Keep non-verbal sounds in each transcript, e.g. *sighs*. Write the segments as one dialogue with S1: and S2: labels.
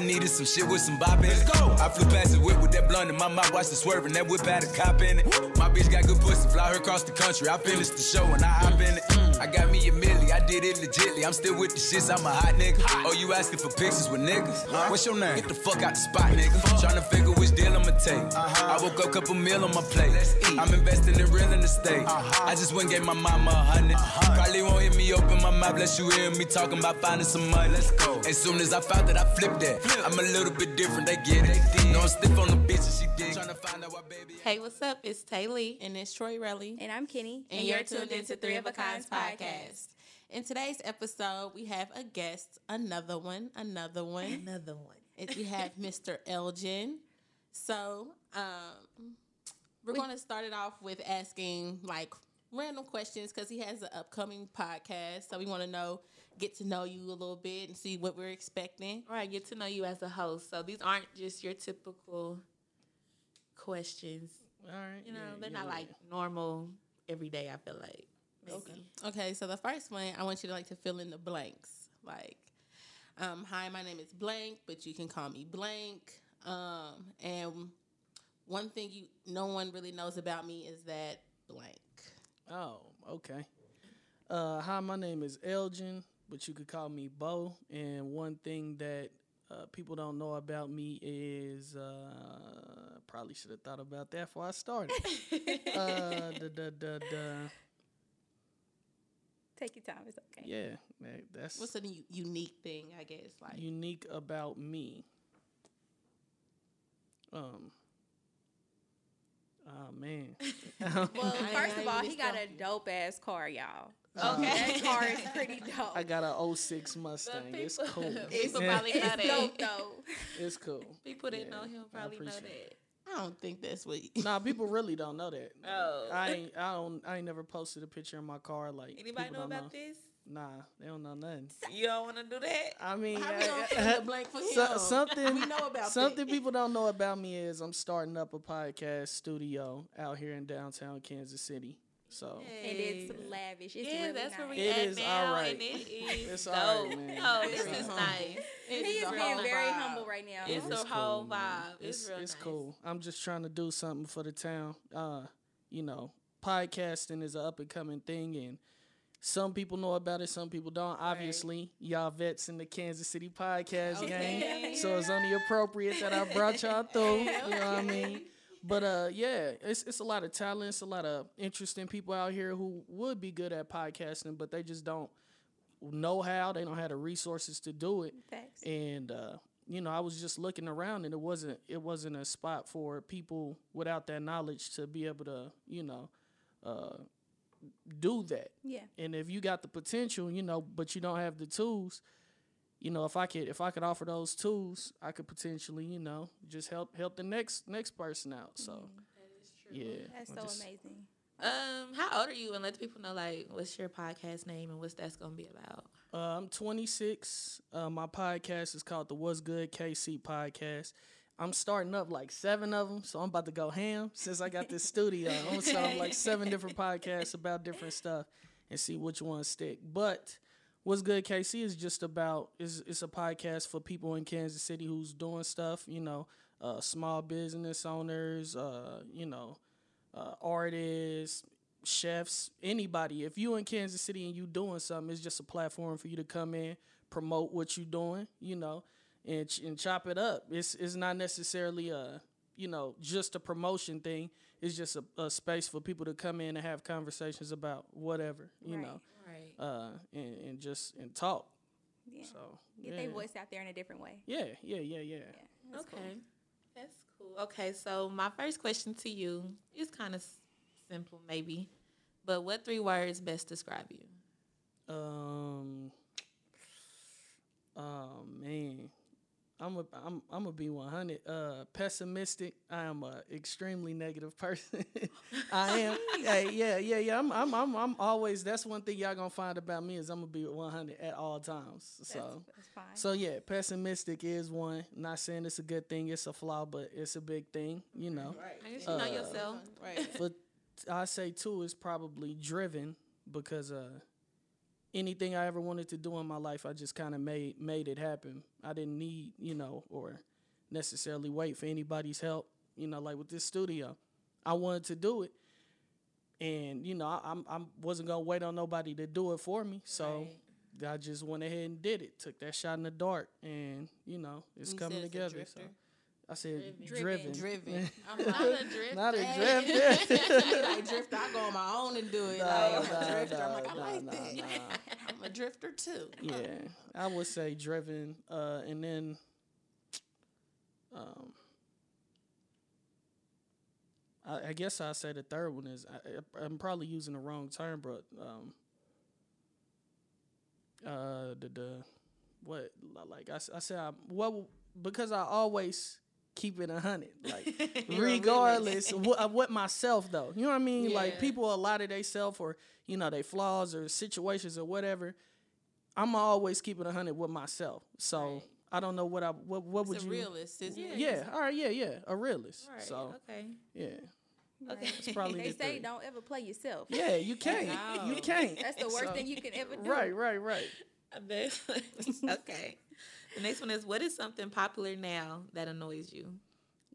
S1: I needed some shit with some bop in it. Let's go. I flew past the whip with that blunt in my mouth, watched it swerving. That whip had a cop in it. My bitch got good pussy, fly her across the country. I finished the show and I hop in it. Mm. I got me a milli, I did it legitly. I'm still with the shits, I'm a hot nigga. Oh, you asking for pictures with niggas? What's your name? Get the fuck out the spot, nigga. Tryna figure which deal I'ma take. Uh-huh. I woke up, couple meal on my plate. I'm investing in real estate. Uh-huh. I just went and gave my mama a hundred. Uh-huh. Probably won't hear me open my mouth, bless you hear me talking about finding some money. Let's go. As soon as I found that, I flipped that. Flip. I'm a little bit different, they get it. No, I'm stiff on the bitch and she dig. Tryna find out why baby.
S2: Hey, what's up? It's Tay Lee.
S3: And it's Troy Relly.
S4: And I'm Kenny.
S2: And, you're tuned into Three of a Kinds podcast. In today's episode, we have a guest, another one, another one.
S3: Another one.
S2: It- we have *laughs* Mr. Elgin. So, um, we're going to start it off with asking like random questions because he has an upcoming podcast. So we want to know, get to know you a little bit and see what we're expecting.
S3: All right, get to know you as a host. So these aren't just your typical questions.
S5: All right.
S3: You know,
S5: yeah,
S3: they're
S5: yeah,
S3: not
S5: yeah.
S3: like normal every day. I feel like. Maybe.
S2: Okay, so the first one, I want you to like to fill in the blanks. Like, um, hi, my name is blank, but you can call me blank. Um, and one thing you no one really knows about me is that blank.
S5: Oh, okay. Uh, hi, my name is Elgin, but you could call me Bo. And one thing that uh, people don't know about me is uh, probably should have thought about that before I started. *laughs* uh, da, da, da, da.
S4: Take your time. It's okay.
S5: Yeah, that, that's
S2: What's a u- unique thing? I guess like
S5: unique about me. Um. Oh man. *laughs* *laughs*
S4: Well, first of all, he got a dope ass car, y'all.
S3: Okay.
S4: That car is *laughs* pretty dope.
S5: I got a 06 Mustang. It's cool.
S3: people
S5: Yeah.
S3: probably know
S4: it's
S3: that.
S4: dope though.
S5: It's cool.
S3: People that know
S5: Yeah,
S3: him probably know
S5: appreciate
S3: that.
S2: I don't think that's what. You,
S5: Nah, people *laughs* really don't know that.
S3: Oh.
S5: I ain't, I don't I ain't never posted a picture of my car like
S3: Anybody know
S5: don't
S3: about this?
S5: Nah, they don't know nothing.
S3: You don't want to do that?
S5: I mean,
S2: How we gonna
S5: I-
S2: fill in the blank for
S5: so-
S2: him?
S5: something
S2: We know about
S5: something
S2: that.
S5: people don't know about me is I'm starting up a podcast studio out here in downtown Kansas City. So
S4: And it's lavish. It's
S3: yeah,
S4: really
S3: that's
S4: nice.
S3: where we
S5: It
S3: at
S5: is
S3: now,
S5: alright.
S3: and it *laughs* is
S5: It's
S3: dope.
S5: alright, man.
S3: Oh,
S5: It's
S3: this is
S5: alright.
S3: nice.
S4: He is being very
S3: vibe.
S4: humble right now.
S3: It's
S5: It's
S3: a whole
S5: cool, man.
S3: vibe. It's,
S5: It's
S3: real
S5: it's
S3: nice.
S5: cool. I'm just trying to do something for the town. Uh, you know, podcasting is an up and coming thing, and some people know about it, some people don't. Obviously, y'all vets in the Kansas City podcast game, so it's only appropriate that I brought y'all through. You know what I *laughs* mean? But uh, yeah, it's it's a lot of talents, a lot of interesting people out here who would be good at podcasting, but they just don't know how. They don't have the resources to do it
S4: Facts.
S5: and uh, you know, I was just looking around, and it wasn't it wasn't a spot for people without that knowledge to be able to, you know, uh, do that.
S4: Yeah.
S5: And if you got the potential, you know, but you don't have the tools, you know, if I could if I could offer those tools, I could potentially, you know, just help help the next next person out. So yeah,
S4: That's so
S5: just-
S4: amazing.
S3: Um, how old are you? And let the people know like what's your podcast name and what's that's gonna be about.
S5: Uh, I'm 26. Uh, my podcast is called the What's Good KC podcast. I'm starting up like seven of them, so I'm about to go ham since I got this studio. I'm gonna start like seven different *laughs* podcasts about different stuff and see which ones stick. But What's Good KC is just about is it's a podcast for people in Kansas City who's doing stuff. You know, uh, small business owners. Uh, you know, uh, artists, chefs, anybody. If you in Kansas City and you doing something, it's just a platform for you to come in, promote what you're doing, you know, and ch- and chop it up. It's it's not necessarily a you know just a promotion thing. It's just a, a space for people to come in and have conversations about whatever, you
S4: Right.
S5: know,
S3: Right.
S5: uh, and, and just and talk.
S4: Yeah.
S5: So
S4: Get
S5: yeah.
S4: their voice out there in a different way.
S5: Yeah, yeah, yeah, yeah.
S4: That's cool.
S3: okay. That's cool. Okay, so my first question to you is kind of simple, maybe, but what three words best describe you?
S5: Um. Oh man, I'm a I'm I'm gonna be 100. Uh, pessimistic. I am a extremely negative person. *laughs* I am. hey, yeah, yeah, yeah. I'm I'm I'm I'm always. That's one thing y'all gonna find about me is I'm gonna be 100 at all times.
S4: That's,
S5: So.
S4: that's fine.
S5: So yeah, pessimistic is one. Not saying it's a good thing, it's a flaw, but it's a big thing, you know.
S3: I guess you know
S5: Uh,
S3: yourself.
S2: Right.
S5: But I say two is probably driven because uh anything I ever wanted to do in my life, I just kind of made made it happen. I didn't need, you know, or necessarily wait for anybody's help. You know, like with this studio, I wanted to do it, and you know, I, I'm I wasn't gonna wait on nobody to do it for me. So I just went ahead and did it. Took that shot in the dark, and you know, it's
S2: You
S5: coming together. So? I said
S4: Driven.
S5: driven,
S2: Driven. *laughs* I'm
S3: Not
S2: like,
S3: a drift.
S5: not a drifter. *laughs*
S2: like *laughs* drifter, I go on my own and do it.
S5: No,
S2: like, I'm
S5: no,
S2: a drifter. I'm like, I
S5: no,
S2: like
S5: no,
S2: that.
S5: no.
S2: I'm a drifter too.
S5: yeah, I would say driven, uh, and then, um, I, I guess I say the third one is I, I'm probably using the wrong term, but um, uh, the the what like I, I said I, well because I always keep it a hundred like *laughs* regardless of what, of what myself though you know what I mean like people a lot of they self or you know they flaws or situations or whatever I'm always keeping a hundred with myself so
S2: Right.
S5: I don't know what I what what would
S2: It's a
S5: you
S2: realist, isn't it?
S5: yeah all right yeah yeah a realist
S3: Right.
S5: so
S3: okay.
S5: yeah
S3: Okay.
S5: it's probably *laughs*
S4: They
S5: the
S4: say
S5: three.
S4: don't ever play yourself.
S5: yeah you *laughs* can't you can't
S4: That's the worst
S5: So-
S4: thing you can ever do.
S5: right right right
S3: I bet. okay. The next one is what is something popular now that annoys you?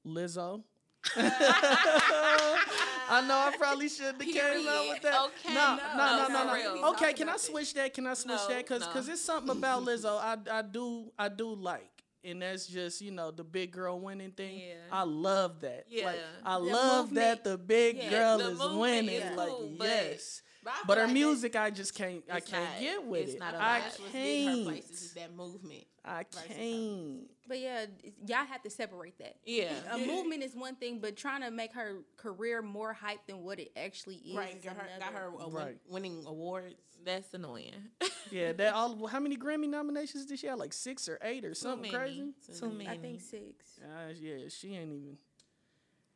S5: Lizzo. *laughs* I know I probably should have came out with that.
S3: Okay,
S5: no,
S3: no,
S5: no, no,
S3: no,
S5: no, no. Okay, can I switch that? Can I switch
S3: No,
S5: that? Cause,
S3: no.
S5: cause it's something about Lizzo I, I do, I do like, and that's just you know the big girl winning thing.
S3: Yeah.
S5: I love that.
S3: Yeah.
S5: like, I
S4: The
S5: love that the big
S3: Yeah,
S5: girl
S3: the
S5: is winning.
S3: is
S5: like
S3: but-
S5: yes.
S2: I
S5: But her
S2: like
S5: music, I just can't. I can't
S3: not-
S5: get with
S3: it's
S5: it.
S3: not a
S5: I
S3: vibe.
S2: That's what's getting her
S5: can't.
S2: places is that movement.
S5: I can't.
S4: But yeah, y'all have to separate that.
S3: Yeah.
S4: A movement is one thing, but trying to make her career more hype than what it actually is.
S2: right,
S4: is
S2: got her, got her
S4: another-
S2: a win-
S5: Right.
S2: winning awards.
S3: That's annoying. *laughs*
S5: Yeah, that all. How many Grammy nominations did she have? Like six or eight or something
S3: Too many.
S5: crazy.
S3: Too many.
S4: I think six.
S5: Uh, yeah, she ain't even.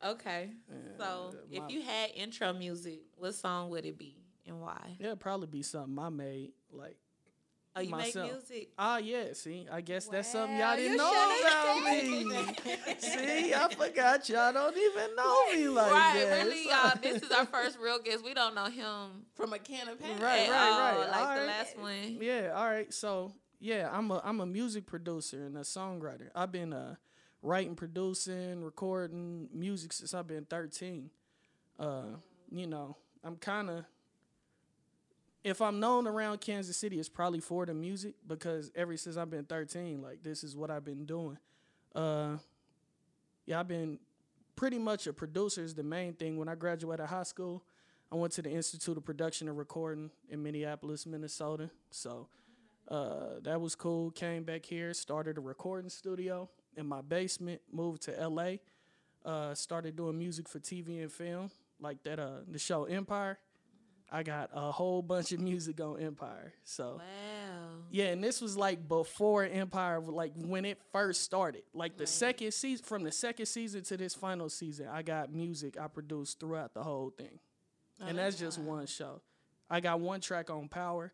S3: Okay. So
S5: my-
S3: if you had intro music, what song would it be and why?
S5: It'd probably be something I made. Like,
S3: Oh, you
S5: Myself.
S3: make music?
S5: ah, yeah. See, I guess that's something y'all didn't
S4: you
S5: know about me. *laughs* see, I forgot y'all don't even know me like
S3: right,
S5: that.
S3: really, *laughs* y'all. This is our first real guest. We don't know him
S2: From a can of paint.
S5: Right,
S3: at
S5: right,
S3: all,
S5: right.
S3: Like
S5: All
S3: the
S5: right.
S3: last one.
S5: Yeah, all right. So yeah, I'm a I'm a music producer and a songwriter. I've been uh writing, producing, recording music since I've been 13. Uh, you know, I'm kind of if I'm known around Kansas City, it's probably for the music because ever since I've been 13, like this is what I've been doing. Uh, yeah, I've been pretty much a producer is the main thing. When I graduated high school, I went to the Institute of Production and Recording in Minneapolis, Minnesota. So uh, that was cool. Came back here, started a recording studio in my basement, moved to LA, uh, started doing music for TV and film, like that uh the show Empire. I got a whole bunch of music on Empire. So
S3: Wow.
S5: yeah, and this was like before Empire, like when it first started. Like the second season, from the second season to this final season, I got music I produced throughout the whole thing, and that's just one show. I got one track on Power.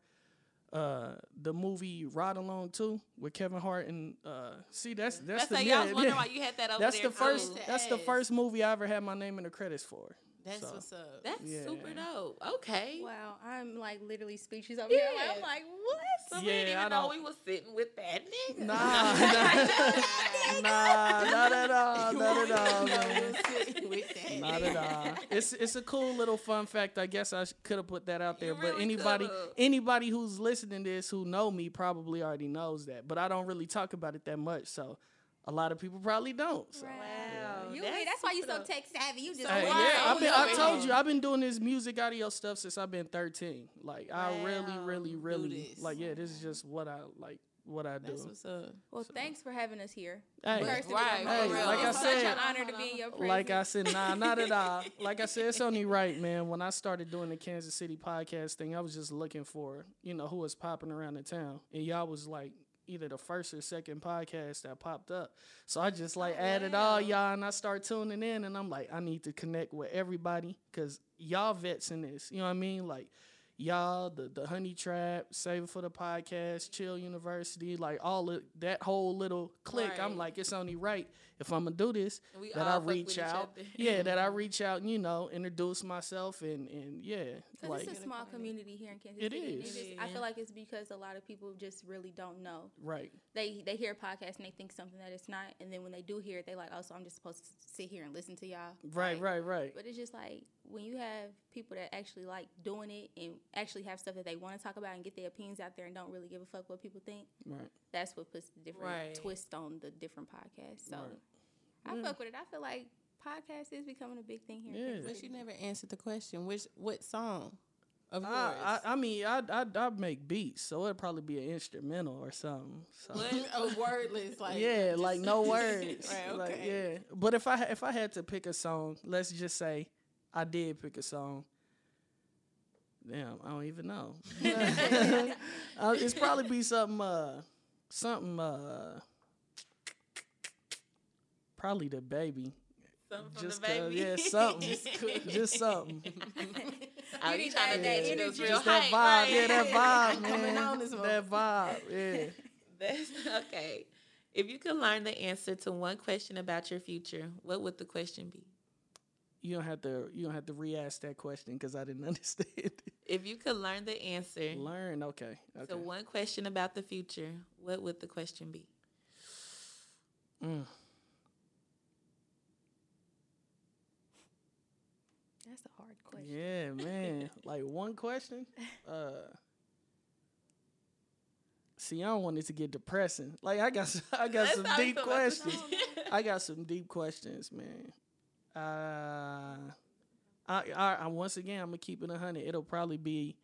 S5: Uh, the movie Ride Along 2 with Kevin Hart and uh, see that's that's,
S3: That's
S5: the
S3: like
S5: yeah,
S3: y'all was wondering
S5: yeah.
S3: why you had that over
S5: that's the first that's the first movie I ever had my name in the credits for.
S2: That's
S5: So,
S2: what's up.
S3: That's
S5: Yeah.
S3: super dope. Okay.
S4: Wow, I'm like literally speechless over here.
S3: Yeah.
S4: I'm like, what?
S3: So we didn't even
S5: I
S3: know
S5: don't-
S3: we was sitting with that nigga.
S5: Nah, *laughs* nah, *laughs* not at all, not at all. man.
S2: With that. *laughs*
S5: Not at all. It's it's a cool little fun fact. I guess I could have put that out there,
S3: You
S5: but anybody
S3: coulda.
S5: anybody who's listening to this who know me probably already knows that. But I don't really talk about it that much, so a lot of people probably don't. So.
S3: Wow.
S4: You,
S3: That's
S4: that's why you
S3: super
S4: so tech savvy. You just
S5: Hey,
S3: Wow.
S5: yeah, I've been, I told you I've been doing this music audio stuff since I've been 13. Like I really, really, really like yeah, this is just what I like what I do.
S2: That's what's up.
S4: Well, thanks for having us here.
S5: Hey.
S4: First
S3: Right,
S5: Hey,
S4: for real.
S5: like I said-
S4: such an honor to be in your presence.
S5: Like I said, nah, *laughs* not at all. Like I said, it's only right, man. When I started doing the Kansas City podcast thing, I was just looking for, you know, who was popping around the town. And y'all was like either the first or second podcast that popped up. So I just like oh, added all y'all and I start tuning in and I'm like, I need to connect with everybody because y'all vets in this. You know what I mean? Like, y'all, the the Honey Trap, Save It for the Podcast, Chill University, like all of that whole little clique. I'm like, it's only right if I'm gonna do this
S3: we
S5: that I reach out. *laughs* yeah, that I reach out and you know introduce myself and and yeah,
S4: Because
S5: like
S4: it's a small community here in Kansas
S5: It
S4: City. and
S5: is.
S4: it's I feel like it's because a lot of people just really don't know.
S5: right.
S4: They they hear a podcast and they think something that it's not, and then when they do hear it, they like, oh, so I'm just supposed to sit here and listen to y'all.
S5: Right,
S4: Like,
S5: right, right.
S4: But it's just like when you have people that actually like doing it and actually have stuff that they want to talk about and get their opinions out there and don't really give a fuck what people think.
S5: Right.
S4: That's what puts the different
S3: Right.
S4: twist on the different podcasts. So
S5: Right.
S4: I mm. fuck with it. I feel like podcast is becoming a big thing here. in
S5: Yeah.
S2: But you never answered the question. Which what song of yours?
S5: I, I, I mean, I, I I make beats, so it'd probably be an instrumental or something. So.
S2: oh, wordless, like
S5: yeah,
S2: just-
S5: like no words. *laughs*
S2: Right,
S5: Like yeah, but if I if I had to pick a song, let's just say I did pick a song. Damn, I don't even know. *laughs* uh, it's probably be something uh something uh probably the baby.
S3: Something from
S5: Just
S3: the
S5: 'cause-
S3: baby.
S5: yeah, something. just *laughs* something. *laughs*
S3: Oh, you trying to dance
S4: energy.
S3: those real
S5: Just that
S3: hype,
S5: vibe,
S3: right?
S5: yeah, that vibe,
S2: Coming
S5: man.
S2: on this
S5: that vibe, yeah.
S3: That's okay. If you could learn the answer to one question about your future, what would the question be?
S5: You don't have to. You don't have to re-ask that question because I didn't *laughs* understand.
S3: If you could learn the answer
S5: Learn, okay, okay.
S3: to one question about the future, what would the question be?
S4: That's a hard question.
S5: Yeah, man. *laughs* like one question. Uh See, I don't want it to get depressing. Like I got s- *laughs* I got some deep
S3: feel about this.
S5: questions. I got some deep questions, man. Uh I, I, I once again I'm gonna keep it a hundred. It'll probably be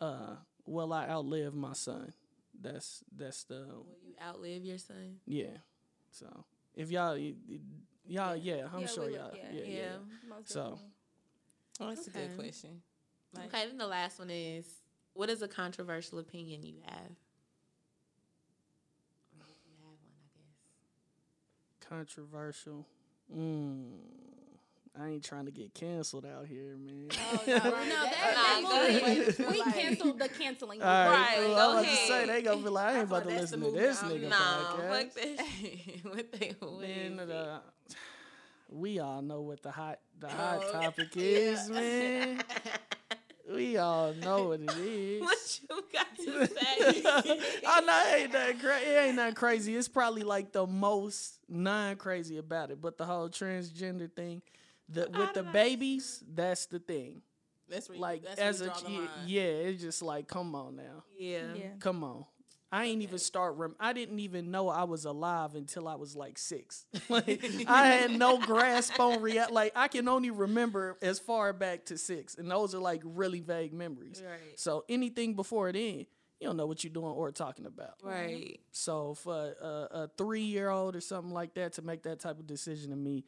S5: uh will I outlive my son? That's that's the
S3: Will you outlive your son?
S5: yeah. So if y'all y- y- y'all yeah, I'm
S4: Yeah,
S5: sure
S4: we
S5: y'all yeah,
S4: yeah.
S5: yeah.
S3: Yeah.
S4: Most
S5: So-
S2: Oh, that's a good question. Like,
S3: Okay, then the last one is what is a controversial opinion you have? Or if you have one, I guess.
S5: Controversial. Mm. I ain't trying to get canceled out here, man.
S4: Oh, *laughs* no, no, that,
S3: Nah,
S4: that movie,
S3: ahead.
S4: we canceled the canceling.
S5: All right,
S3: Right,
S5: cool.
S3: go
S5: I'm about to
S3: ahead.
S5: say they gonna be like, I ain't
S2: I
S5: about to listen to this
S2: I'm-
S5: nigga
S3: Nah,
S5: podcast.
S3: fuck that shit. what they what *laughs*
S5: Man, uh, *sighs* we all know what the hot the hot
S2: Oh, *laughs*
S5: topic is, man. We all know what it is.
S3: what you got to say?
S5: I know it ain't that crazy. It ain't that crazy. It's probably like the most non crazy about it. But the whole transgender thing, the with the babies, that's the thing.
S2: that's where you,
S5: Like
S2: that's
S5: as
S2: where
S5: a
S2: you draw the
S5: yeah,
S2: line.
S5: yeah, it's just like come on now.
S3: yeah.
S4: Yeah.
S5: Come on. I ain't even start. Rem- I didn't even know I was alive until I was like six. *laughs* *laughs* like I had no grasp on rea- Like I can only remember as far back to six, and those are like really vague memories.
S3: Right.
S5: So anything before then, you don't know what you're doing or talking about.
S3: Right.
S5: So for a, a three year old or something like that to make that type of decision to me,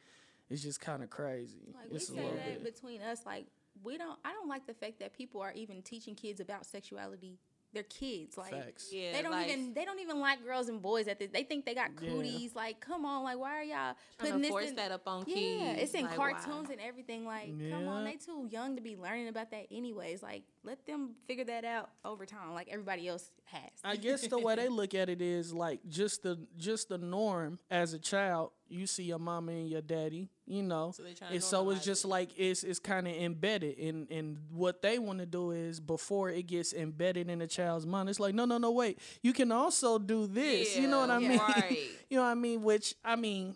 S5: is just kind of crazy.
S4: Like we
S5: it's a
S4: say that
S5: bit.
S4: between us, like we don't. I don't like the fact that people are even teaching kids about sexuality. They're kids, like
S5: Facts.
S3: Yeah.
S4: they don't
S3: like,
S4: even they don't even like girls and boys at this. They think they got
S5: Yeah.
S4: cooties. Like, come on, like why are y'all
S3: trying
S4: putting
S3: to
S4: this
S3: force
S4: in?
S3: that up on
S4: yeah,
S3: kids.
S4: Yeah, it's in
S3: like, why?
S4: cartoons and everything. Like, come on, they too young to be learning about that anyways. Like, let them figure that out over time, like everybody else has.
S5: I *laughs* guess the way they look at it is like just the just the norm as a child. You see your mama and your daddy, you know.
S2: So they tryna
S5: and so it's just
S2: it.
S5: like it's it's kind of embedded in and what they want to do is before it gets embedded in a child's mind. It's like no no no wait, you can also do this. you know what I
S3: Yeah,
S5: mean?
S3: right. *laughs*
S5: you know what I mean? Which I mean,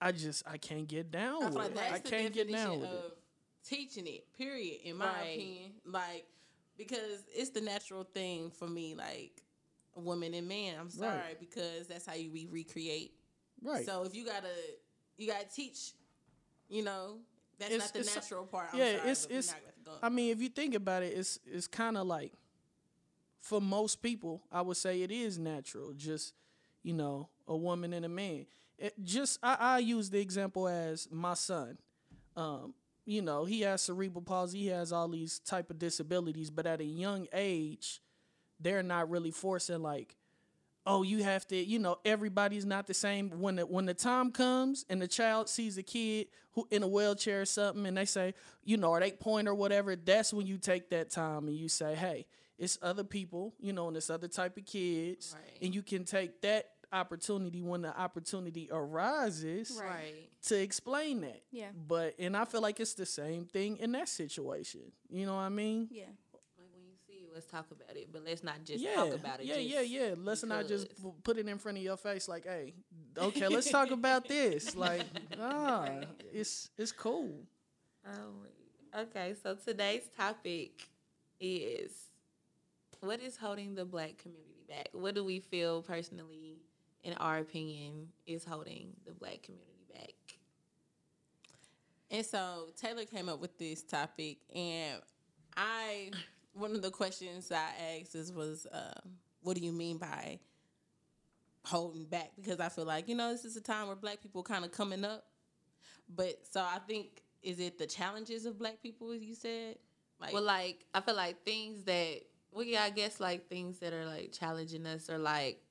S5: I just I can't get down
S2: I
S5: with
S2: like
S5: it.
S2: that's
S5: I
S2: the
S5: can't get down
S2: definition
S5: with
S2: of
S5: it.
S2: teaching it. Period. In my
S3: Right.
S2: opinion, like because it's the natural thing for me, like a woman and man. I'm sorry
S5: Right.
S2: because that's how you we recreate.
S5: Right.
S2: So if you gotta you gotta teach, you know, that's
S5: It's-
S2: not the natural part. I'm
S5: yeah,
S2: sorry,
S5: it's- it's-
S2: go-
S5: I mean, if you think about it, it's it's kind of like for most people, I would say it is natural. Just you know, a woman and a man. It just I, I use the example as my son. Um, you know, he has cerebral palsy. He has all these type of disabilities, but at a young age, they're not really forcing like, oh, you have to, you know, everybody's not the same. When the when the time comes and the child sees a kid who in a wheelchair or something, and they say, you know, or they point or whatever, that's when you take that time and you say, hey, it's other people, you know, and it's other type of kids,
S3: Right.
S5: and you can take that opportunity when the opportunity arises
S3: Right.
S5: to explain that.
S4: Yeah.
S5: But and I feel like it's the same thing in that situation. You know what I mean?
S4: Yeah.
S3: Like when you see it, let's talk about it, but let's not just
S5: yeah,
S3: talk about it.
S5: yeah,
S3: just
S5: yeah, yeah. Let's not just put it in front of your face like, hey, okay, let's talk about this. *laughs* Like, ah, it's it's cool.
S3: Oh, okay. So today's topic is what is holding the black community back? What do we feel personally, in our opinion, is holding the black community back?
S2: And so Taylor came up with this topic, and I one of the questions I asked is was, um, "What do you mean by holding back?" Because I feel like you know this is a time where Black people kind of coming up, but so I think is it the challenges of Black people? as You said, like,
S3: Well, like I feel like things that well, yeah, I guess like things that are like challenging us or like,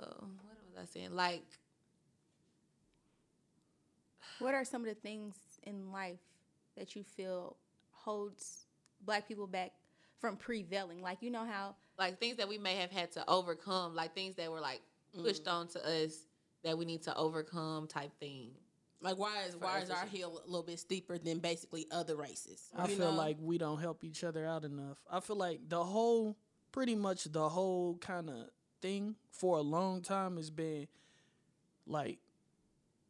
S3: oh, what was I saying? Like,
S4: What are some of the things in life that you feel holds black people back from prevailing? Like you know how
S3: like things that we may have had to overcome, like things that were like pushed
S2: Mm.
S3: onto us that we need to overcome, type thing.
S2: like why is why is our hill a little bit steeper than basically other races?
S5: I
S2: You
S5: feel
S2: know?
S5: like we don't help each other out enough. I feel like the whole, pretty much the whole kind of thing for a long time has been like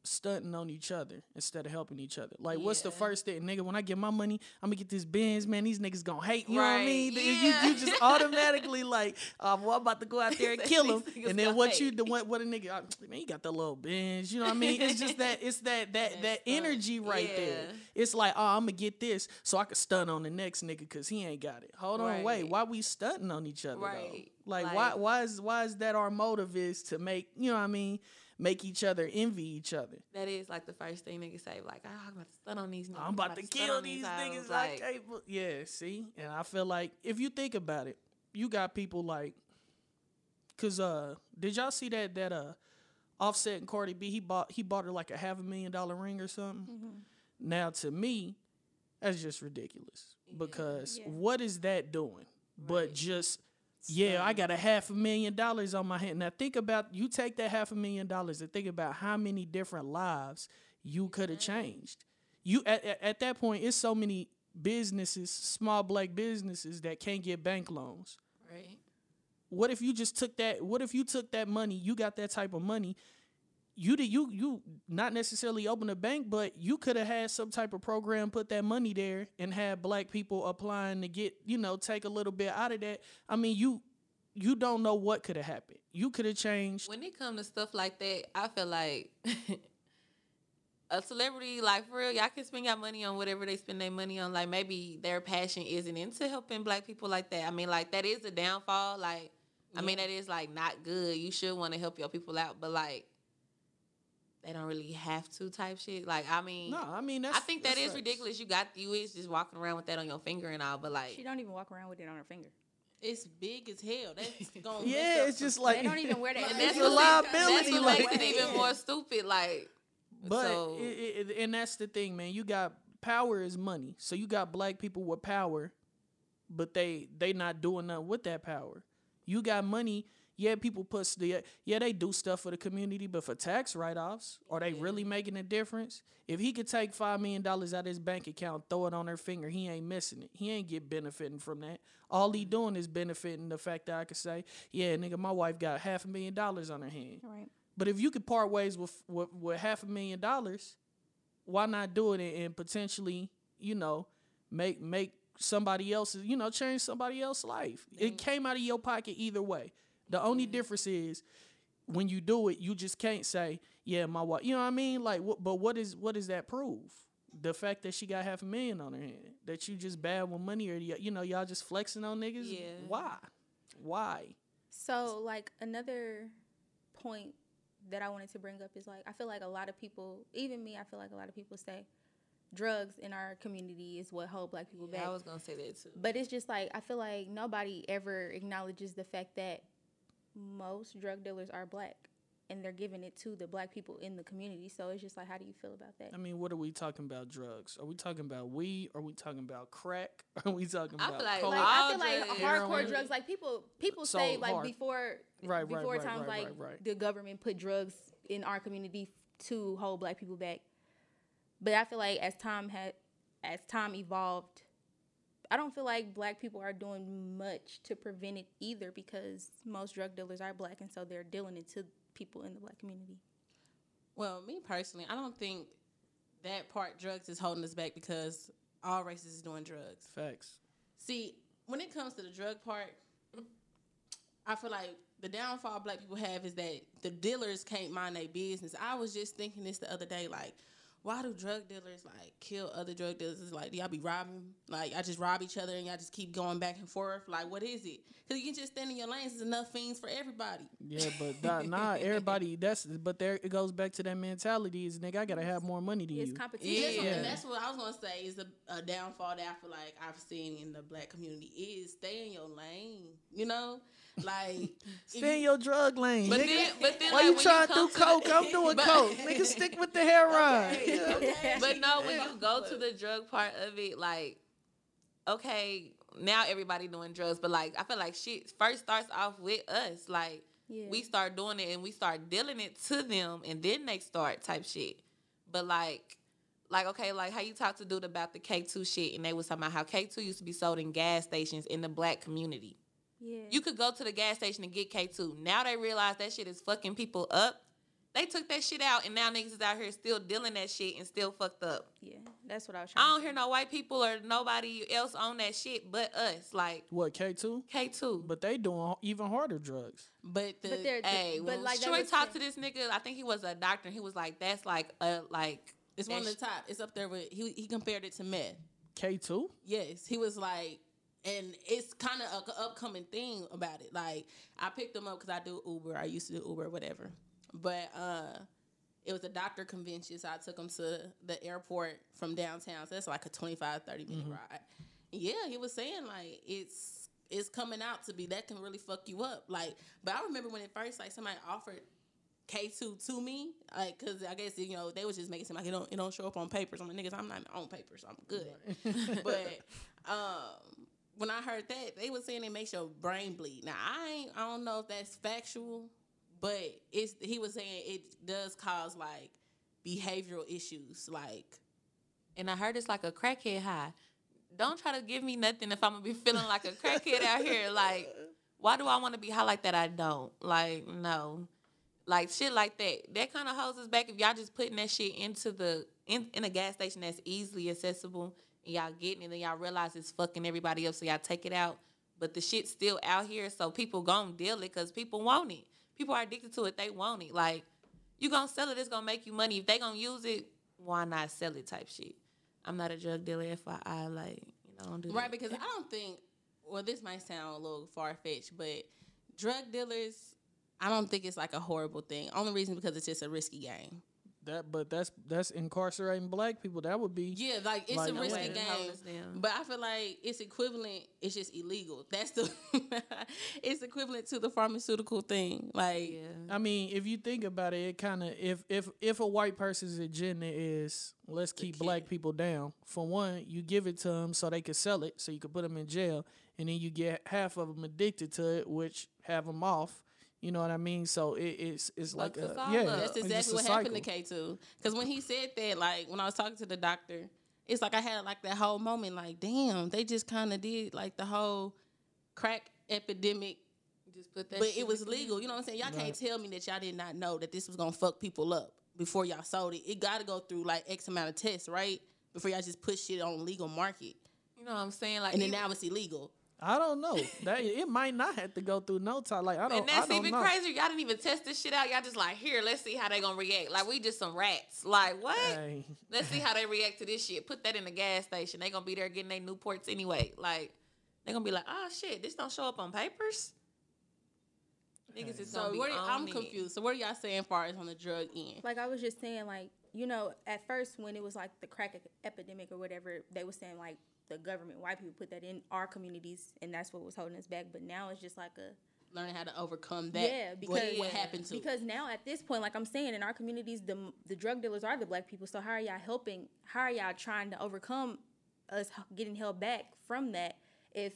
S5: stunting on each other instead of helping each other. Like, what's the first thing, nigga? When I get my money, I'm gonna get this Benz, man. These niggas gonna hate. You know what I mean? You-
S3: yeah.
S5: You, just automatically like, oh, well, I'm about to go out *laughs* there and kill him. And then what you
S3: hate.
S5: do? What what a nigga? I- Man, you got the little Benz. You know what I mean? It's just that. *laughs* It's that that that energy right there. It's like, oh, I'm gonna get this so I can stun on the next nigga because he ain't got it. Hold on, wait, why we stunting on each other?
S3: Right.
S5: Though? Like, why why is why is that our motive is to make you know what I mean? Make each other envy each other.
S3: That is like the first thing niggas say, like, oh, I'm about to stun on these niggas.
S5: I'm about to
S3: stun
S5: kill these
S3: hoes."
S5: niggas. Like, but- yeah, see, and I feel like if you think about it, you got people like, cause uh, did y'all see that that uh, Offset and Cardi B he bought he bought her like a half a million dollar ring or something. Now to me, that's just ridiculous because
S4: Yeah.
S5: what is that doing? But just yeah, I got a half a million dollars on my hand. Now think about you take that half a million dollars and think about how many different lives you could have mm-hmm. changed. You at, at at that point, it's so many businesses, small black businesses that can't get bank loans.
S3: right.
S5: What if you just took that? What if you took that money? You got that type of money. You did you you not necessarily open a bank, but you could have had some type of program, put that money there, and had black people applying to get you know take a little bit out of that. I mean, you you don't know what could have happened. You could have changed.
S3: When it comes to stuff like that, I feel like *laughs* a celebrity, like for real, y'all can spend your money on whatever they spend their money on. Like maybe their passion isn't into helping black people like that. I mean, like that is a downfall. Like, I mean, that is like not good. You should want to help your people out, but like they don't really have to type shit. Like, I mean,
S5: No, I mean that's.
S3: I think that
S5: that's
S3: is
S5: facts.
S3: ridiculous. You got you is just walking around with that on your finger and all, but like
S4: she don't even walk around with it on her finger.
S2: it's big as hell. That's *laughs* going
S5: Yeah, it's just like
S4: They don't even wear that.
S3: and
S5: It's
S3: that's
S5: a liability,
S3: that's what
S5: like-
S3: makes it even more stupid. Like,
S5: But
S3: so,
S5: it, it, and that's the thing, man. You got power is money. So you got black people with power, but they they not doing nothing with that power. You got money. Yeah, people put the yeah they do stuff for the community, but for tax write offs, are they really making a difference? If he could take five million dollars out of his bank account, throw it on her finger, he ain't missing it. He ain't get benefiting from that. All he mm. doing is benefiting the fact that I could say, yeah, nigga, my wife got half a million dollars on her hand.
S4: Right.
S5: But if you could part ways with with, with half a million dollars, why not do it and, and potentially, you know, make make somebody else's, you know, change somebody else's life. It mm. came out of your pocket either way. The only mm. difference is when you do it, you just can't say, "Yeah, my wife." You know what I mean? Like, what, but what is what does that prove? The fact that she got half a million on her hand, that you just bad with money, or y- you know, y'all just flexing on niggas.
S3: Yeah.
S5: Why? Why?
S4: So, like another point that I wanted to bring up is like I feel like a lot of people, even me, I feel like a lot of people say drugs in our community is what hold black people
S3: yeah,
S4: back.
S3: I was gonna say that too.
S4: But it's just like I feel like nobody ever acknowledges the fact that most drug dealers are black and they're giving it to the black people in the community. So it's just like, how do you feel about that?
S5: I mean, what are we talking about? Drugs? Are we talking about weed? Are we talking about crack? *laughs* Are we talking
S3: I
S5: about
S3: feel like-
S5: coke?
S4: Like I feel like
S3: drugs.
S4: hardcore
S5: Heroin.
S4: drugs, like people people
S5: So
S4: say like
S5: hard.
S4: before
S5: Right, right,
S4: before
S5: right,
S4: times
S5: right,
S4: like
S5: right, right.
S4: the government put drugs in our community to hold black people back. But I feel like as time had as time evolved, I don't feel like black people are doing much to prevent it either because most drug dealers are black and so they're dealing it to people in the black community.
S2: Well, me personally, I don't think that part drugs is holding us back because all races is doing drugs.
S5: Facts.
S2: See, when it comes to the drug part, I feel like the downfall black people have is that the dealers can't mind their business. I was just thinking this the other day, like, why do drug dealers like kill other drug dealers? It's like, do y'all be robbing? Like, I just rob each other and y'all just keep going back and forth. Like, what is it? Because you can just stand in your lanes. There's enough fiends for everybody.
S5: Yeah, but not, nah, *laughs* everybody. That's but there it goes back to that mentality. Is nigga, I gotta have more money than
S4: It's
S5: you.
S4: competition.
S2: Yeah,
S5: Yeah.
S2: and that's what I was gonna say is a, a downfall that I feel like I've seen in the black community is stay in your lane. You know, like if
S5: Stay in your drug lane.
S3: But
S5: nigga.
S3: then, but then,
S5: Why
S3: like,
S5: you
S3: when
S5: trying to do
S3: come to the-
S5: coke? I'm doing
S3: But-
S5: coke. Nigga, stick with the heroin.
S2: Okay.
S3: But no, when you go to the drug part of it, like, okay, now everybody doing drugs, but like, I feel like shit first starts off with us. Like,
S4: Yeah.
S3: we start doing it and we start dealing it to them, and then they start type shit. But like, like okay, like how you talked to dude about the K two shit, and they was talking about how K two used to be sold in gas stations in the black community.
S4: Yeah.
S3: You could go to the gas station and get K two. Now they realize that shit is fucking people up. They took that shit out, and now niggas is out here still dealing that shit and still fucked up.
S4: yeah, that's what I was trying
S3: I don't hear no white people or nobody else on that shit but us. Like
S5: What K two?
S3: K two.
S5: But they doing even harder drugs.
S2: but the
S4: But they're
S3: Hey,
S4: but
S3: when
S4: like they
S3: Troy talked to this nigga, I think he was a doctor. And he was like, "That's like a like."
S2: it's one of the top. It's up there with he. He compared it to meth.
S5: K two?
S2: Yes, he was like, and it's kind of an upcoming thing about it. Like I picked them up because I do Uber. I used to do Uber, whatever. But uh, it was a doctor convention, so I took him to the airport from downtown. So that's like a 25, 30 minute ride. Yeah, he was saying like it's it's coming out to be that can really fuck you up. Like, but I remember when it first like somebody offered K two to me, like, cause I guess you know they was just making it seem like it don't it don't show up on papers. I'm like niggas, I'm not on papers, I'm good. *laughs* but um, when I heard that, they was saying it makes your brain bleed. Now I ain't, I don't know if that's factual, but it's he was saying it does cause like behavioral issues, like
S3: and I heard it's like a crackhead high. Don't try to give me nothing if I'm gonna be feeling like a crackhead out here. Like, why do I want to be high like that? I don't. Like, no. Like shit like that. That kind of holds us back if y'all just putting that shit into the in, in a gas station that's easily accessible and y'all getting it and y'all realize it's fucking everybody up, so y'all take it out. But the shit's still out here, so people gonna deal it because people want it. People are addicted to it. They want it. Like you gonna sell it, it's gonna make you money. If they gonna use it, why not sell it? Type shit. I'm not a drug dealer. FYI, like you know, don't do that.
S2: right
S3: that.
S2: because I don't think. Well, this might sound a little far fetched, but drug dealers, I don't think it's like a horrible thing. Only reason because it's just a risky game.
S5: That but that's that's incarcerating black people. That would be
S2: Yeah, like it's
S5: Like,
S2: a risky game. But I feel like it's equivalent. It's just illegal. That's the. *laughs* it's equivalent to the pharmaceutical thing. Like
S3: yeah.
S5: I mean, if you think about it, it kind of if if if a white person's agenda is let's keep black people down. For one, you give it to them so they can sell it, so you can put them in jail, and then you get half of them addicted to it, which have them off. You know what I mean? So it, it's it's like
S3: Fucks
S5: a, yeah.
S2: That's exactly
S5: a
S2: what happened to. K two. Because when he said that, like when I was talking to the doctor, it's like I had like that whole moment, like damn, they just kind of did like the whole crack epidemic,
S3: Just put that.
S2: but it was
S3: in-
S2: legal. You know what I'm saying? Y'all
S5: Right.
S2: can't tell me that y'all did not know that this was gonna fuck people up before y'all sold it. It got to go through like X amount of tests, right? Before y'all just put shit on legal market,
S3: You know what I'm saying? Like,
S2: and then
S3: even-
S2: now it's illegal.
S5: I don't know that it might not have to go through no time. Like I don't.
S3: and
S5: I
S3: that's
S5: don't
S3: even
S5: know.
S3: crazier. Y'all didn't even test this shit out. Y'all just like, here, let's see how they gonna react. Like we just some rats. Like what?
S5: Hey,
S3: Let's see how they *laughs* react to this shit. Put that in the gas station. They gonna be there getting their Newports anyway. Like they gonna be like, oh shit, this don't show up on papers. Niggas is
S2: So
S3: gonna be
S2: what are,
S3: on
S2: I'm
S3: it.
S2: confused. So what are y'all saying, far as on the drug end?
S4: Like I was just saying, like you know, at first when it was like the crack epidemic or whatever, they were saying like the government, white people put that in our communities, and that's what was holding us back. But now it's just like a
S2: learning how to overcome that.
S4: yeah, because
S2: what, what happened to
S4: because now at this point, like I'm saying, in our communities, the the drug dealers are the black people. So how are y'all helping? How are y'all trying to overcome us getting held back from that if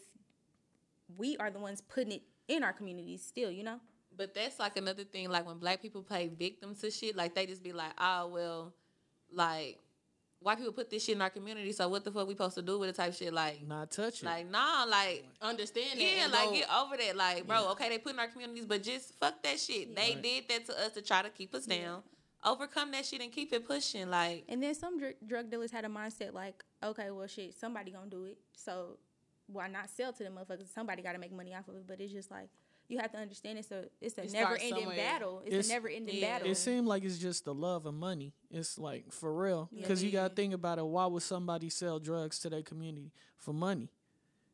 S4: we are the ones putting it in our communities still? You know.
S3: But that's like another thing. Like when black people play victim to shit, like they just be like, "Oh well, like white people put this shit in our community, so what the fuck we supposed to do with it?" Type shit. Like,
S5: Not touch it.
S3: like nah, like
S2: understand that.
S3: yeah,
S2: and
S3: like
S2: go-
S3: get over that. Like, bro, okay, they put in our communities, but just fuck that shit. They did that to us to try to keep us down. Overcome that shit and keep it pushing. Like,
S4: And then some dr- drug dealers had a mindset like, okay, well, shit, somebody gonna do it, so why not sell to the motherfuckers? Somebody got to make money off of it. But it's just like you have to understand it's a it's a
S2: It
S4: never ending
S2: somewhere.
S4: battle. It's,
S5: It's-
S4: a never ending
S3: yeah.
S4: battle.
S5: It seemed like it's just the love of money. It's like for real,
S4: Yeah.
S5: because you gotta think about it. Why would somebody sell drugs to their community for money?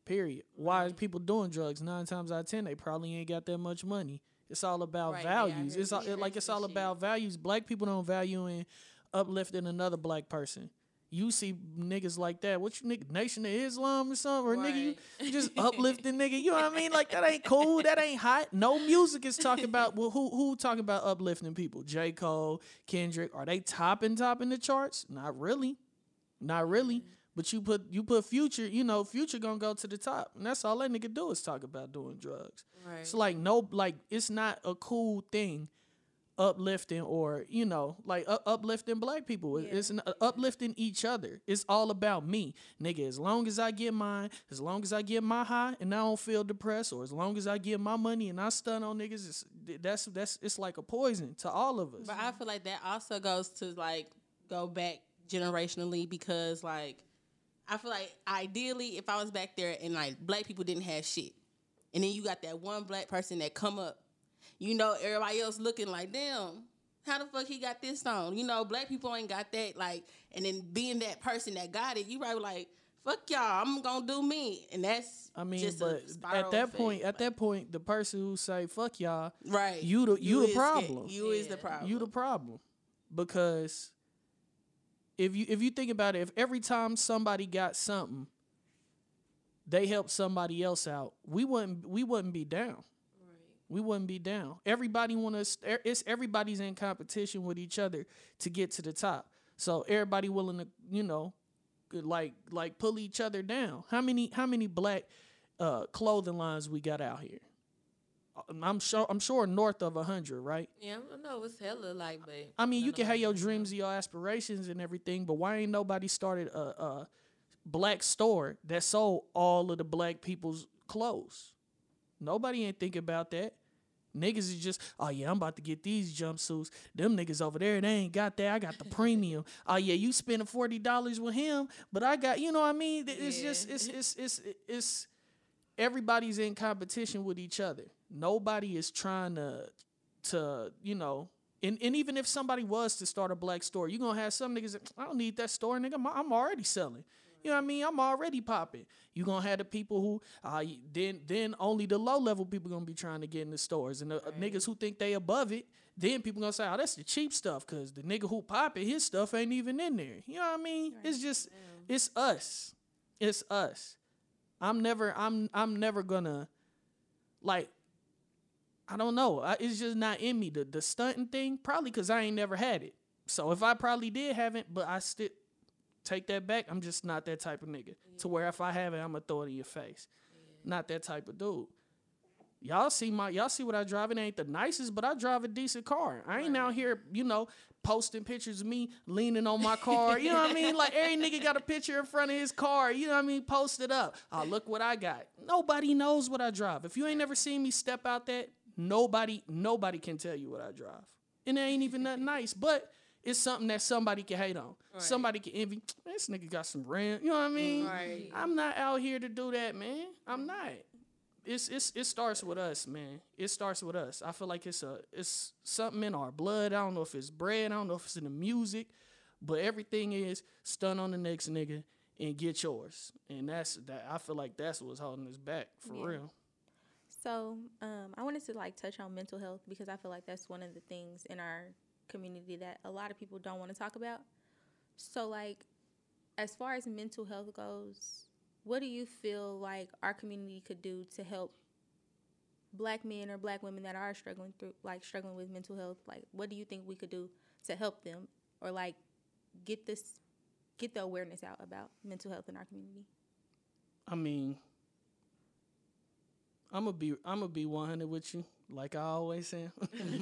S5: Period. Why are people doing drugs? Nine times out of ten, they probably ain't got that much money. It's all about
S2: Right,
S5: values.
S2: heard
S5: it's all,
S2: the
S5: like it's all
S2: and
S5: about values. Black people don't value in uplifting another black person. You see niggas like that. What you nigga Nation of Islam or something? Or nigga, you, just *laughs* uplifting nigga. You know what I mean? Like that ain't cool. That ain't hot. No music is talking about. Well, who who talking about uplifting people? J Cole, Kendrick. Are they topping topping the charts? Not really. Not really. Mm. But you put you put Future. You know, Future gonna go to the top, and that's all that nigga do is talk about doing drugs.
S3: right.
S5: It's like no, like it's not a cool thing, uplifting or you know, like u- uplifting black people. It- It's an, uh, uplifting each other. It's all about me, nigga. As long as I get mine, as long as I get my high and I don't feel depressed, or as long as I get my money and I stun on niggas, it's, that's that's it's like a poison to all of us.
S2: But I feel like that also goes to like go back generationally because like I feel like ideally if I was back there and like black people didn't have shit, and then you got that one black person that come up, you know everybody else looking like damn. How the fuck he got this on? You know, black people ain't got that. Like, and then being that person that got it, you probably like, fuck y'all, I'm gonna do me, and that's.
S5: I mean, but at that point, at that point, the person who say "fuck y'all,
S2: right?
S5: you the you, the
S2: is
S5: problem.
S2: You is the problem.
S5: You the problem. Because if you if you think about it, if every time somebody got something, they helped somebody else out, we wouldn't we wouldn't be down. We wouldn't be down. Everybody want to. It's everybody's in competition with each other to get to the top. So everybody willing to, you know, like like pull each other down. How many how many black uh, clothing lines we got out here? I'm sure I'm sure north of a hundred, right?
S3: Yeah, I know it's hella like, but
S5: I mean, you can have your dreams, your aspirations, and everything, but why ain't nobody started a, a black store that sold all of the black people's clothes? Nobody ain't thinking about that. Niggas is just, oh yeah, I'm about to get these jumpsuits. Them niggas over there, they ain't got that. I got the *laughs* premium. Oh yeah, you spending forty dollars with him, but I got, you know what I mean? It's just,
S3: Yeah.
S5: it's, it's, it's, it's, everybody's in competition with each other. Nobody is trying to, to, you know, and, and even if somebody was to start a black store, you're gonna have some niggas. that, I don't need that store, nigga. I'm already selling. You know what I mean? I'm already popping. You gonna have the people who, uh, then then only the low level people gonna be trying to get in the stores, and the uh, niggas who think they above it, then people gonna say, oh, that's the cheap stuff, cause the nigga who popping his stuff ain't even in there. You know what I mean? It's just, it's us, it's us. I'm never, I'm, I'm never gonna, like, I don't know. I, it's just not in me. The the stunting thing, probably because I ain't never had it. So if I probably did have it, but I still take that back. I'm just not that type of nigga. To where if I have it, I'm gonna throw it in your face. Not that type of dude. Y'all see my y'all see what I drive. It ain't the nicest, but I drive a decent car. I ain't out here, you know, posting pictures of me leaning on my car. You know what I mean? Like every nigga got a picture in front of his car. You know what I mean? Post it up. Oh, look what I got. Nobody knows what I drive. If you ain't never seen me step out that, nobody, nobody can tell you what I drive. And it ain't even nothing nice, but it's something that somebody can hate on. Somebody can envy. This nigga got some rent. You know what I mean?
S3: Right.
S5: I'm not out here to do that, man. I'm not. It's it's it starts with us, man. It starts with us. I feel like it's a it's something in our blood. I don't know if it's bread. I don't know if it's in the music, but everything is stun on the next nigga and get yours. And that's that. I feel like that's what's holding us back for
S4: Yeah.
S5: real.
S4: So, um, I wanted to like touch on mental health because I feel like that's one of the things in our community that a lot of people don't want to talk about. So, like, as far as mental health goes, what do you feel like our community could do to help black men or black women that are struggling through like struggling with mental health? Like what do you think we could do to help them or like get this get the awareness out about mental health in our community?
S5: I mean, I'm gonna be I'm gonna be 100 with you, like I always say.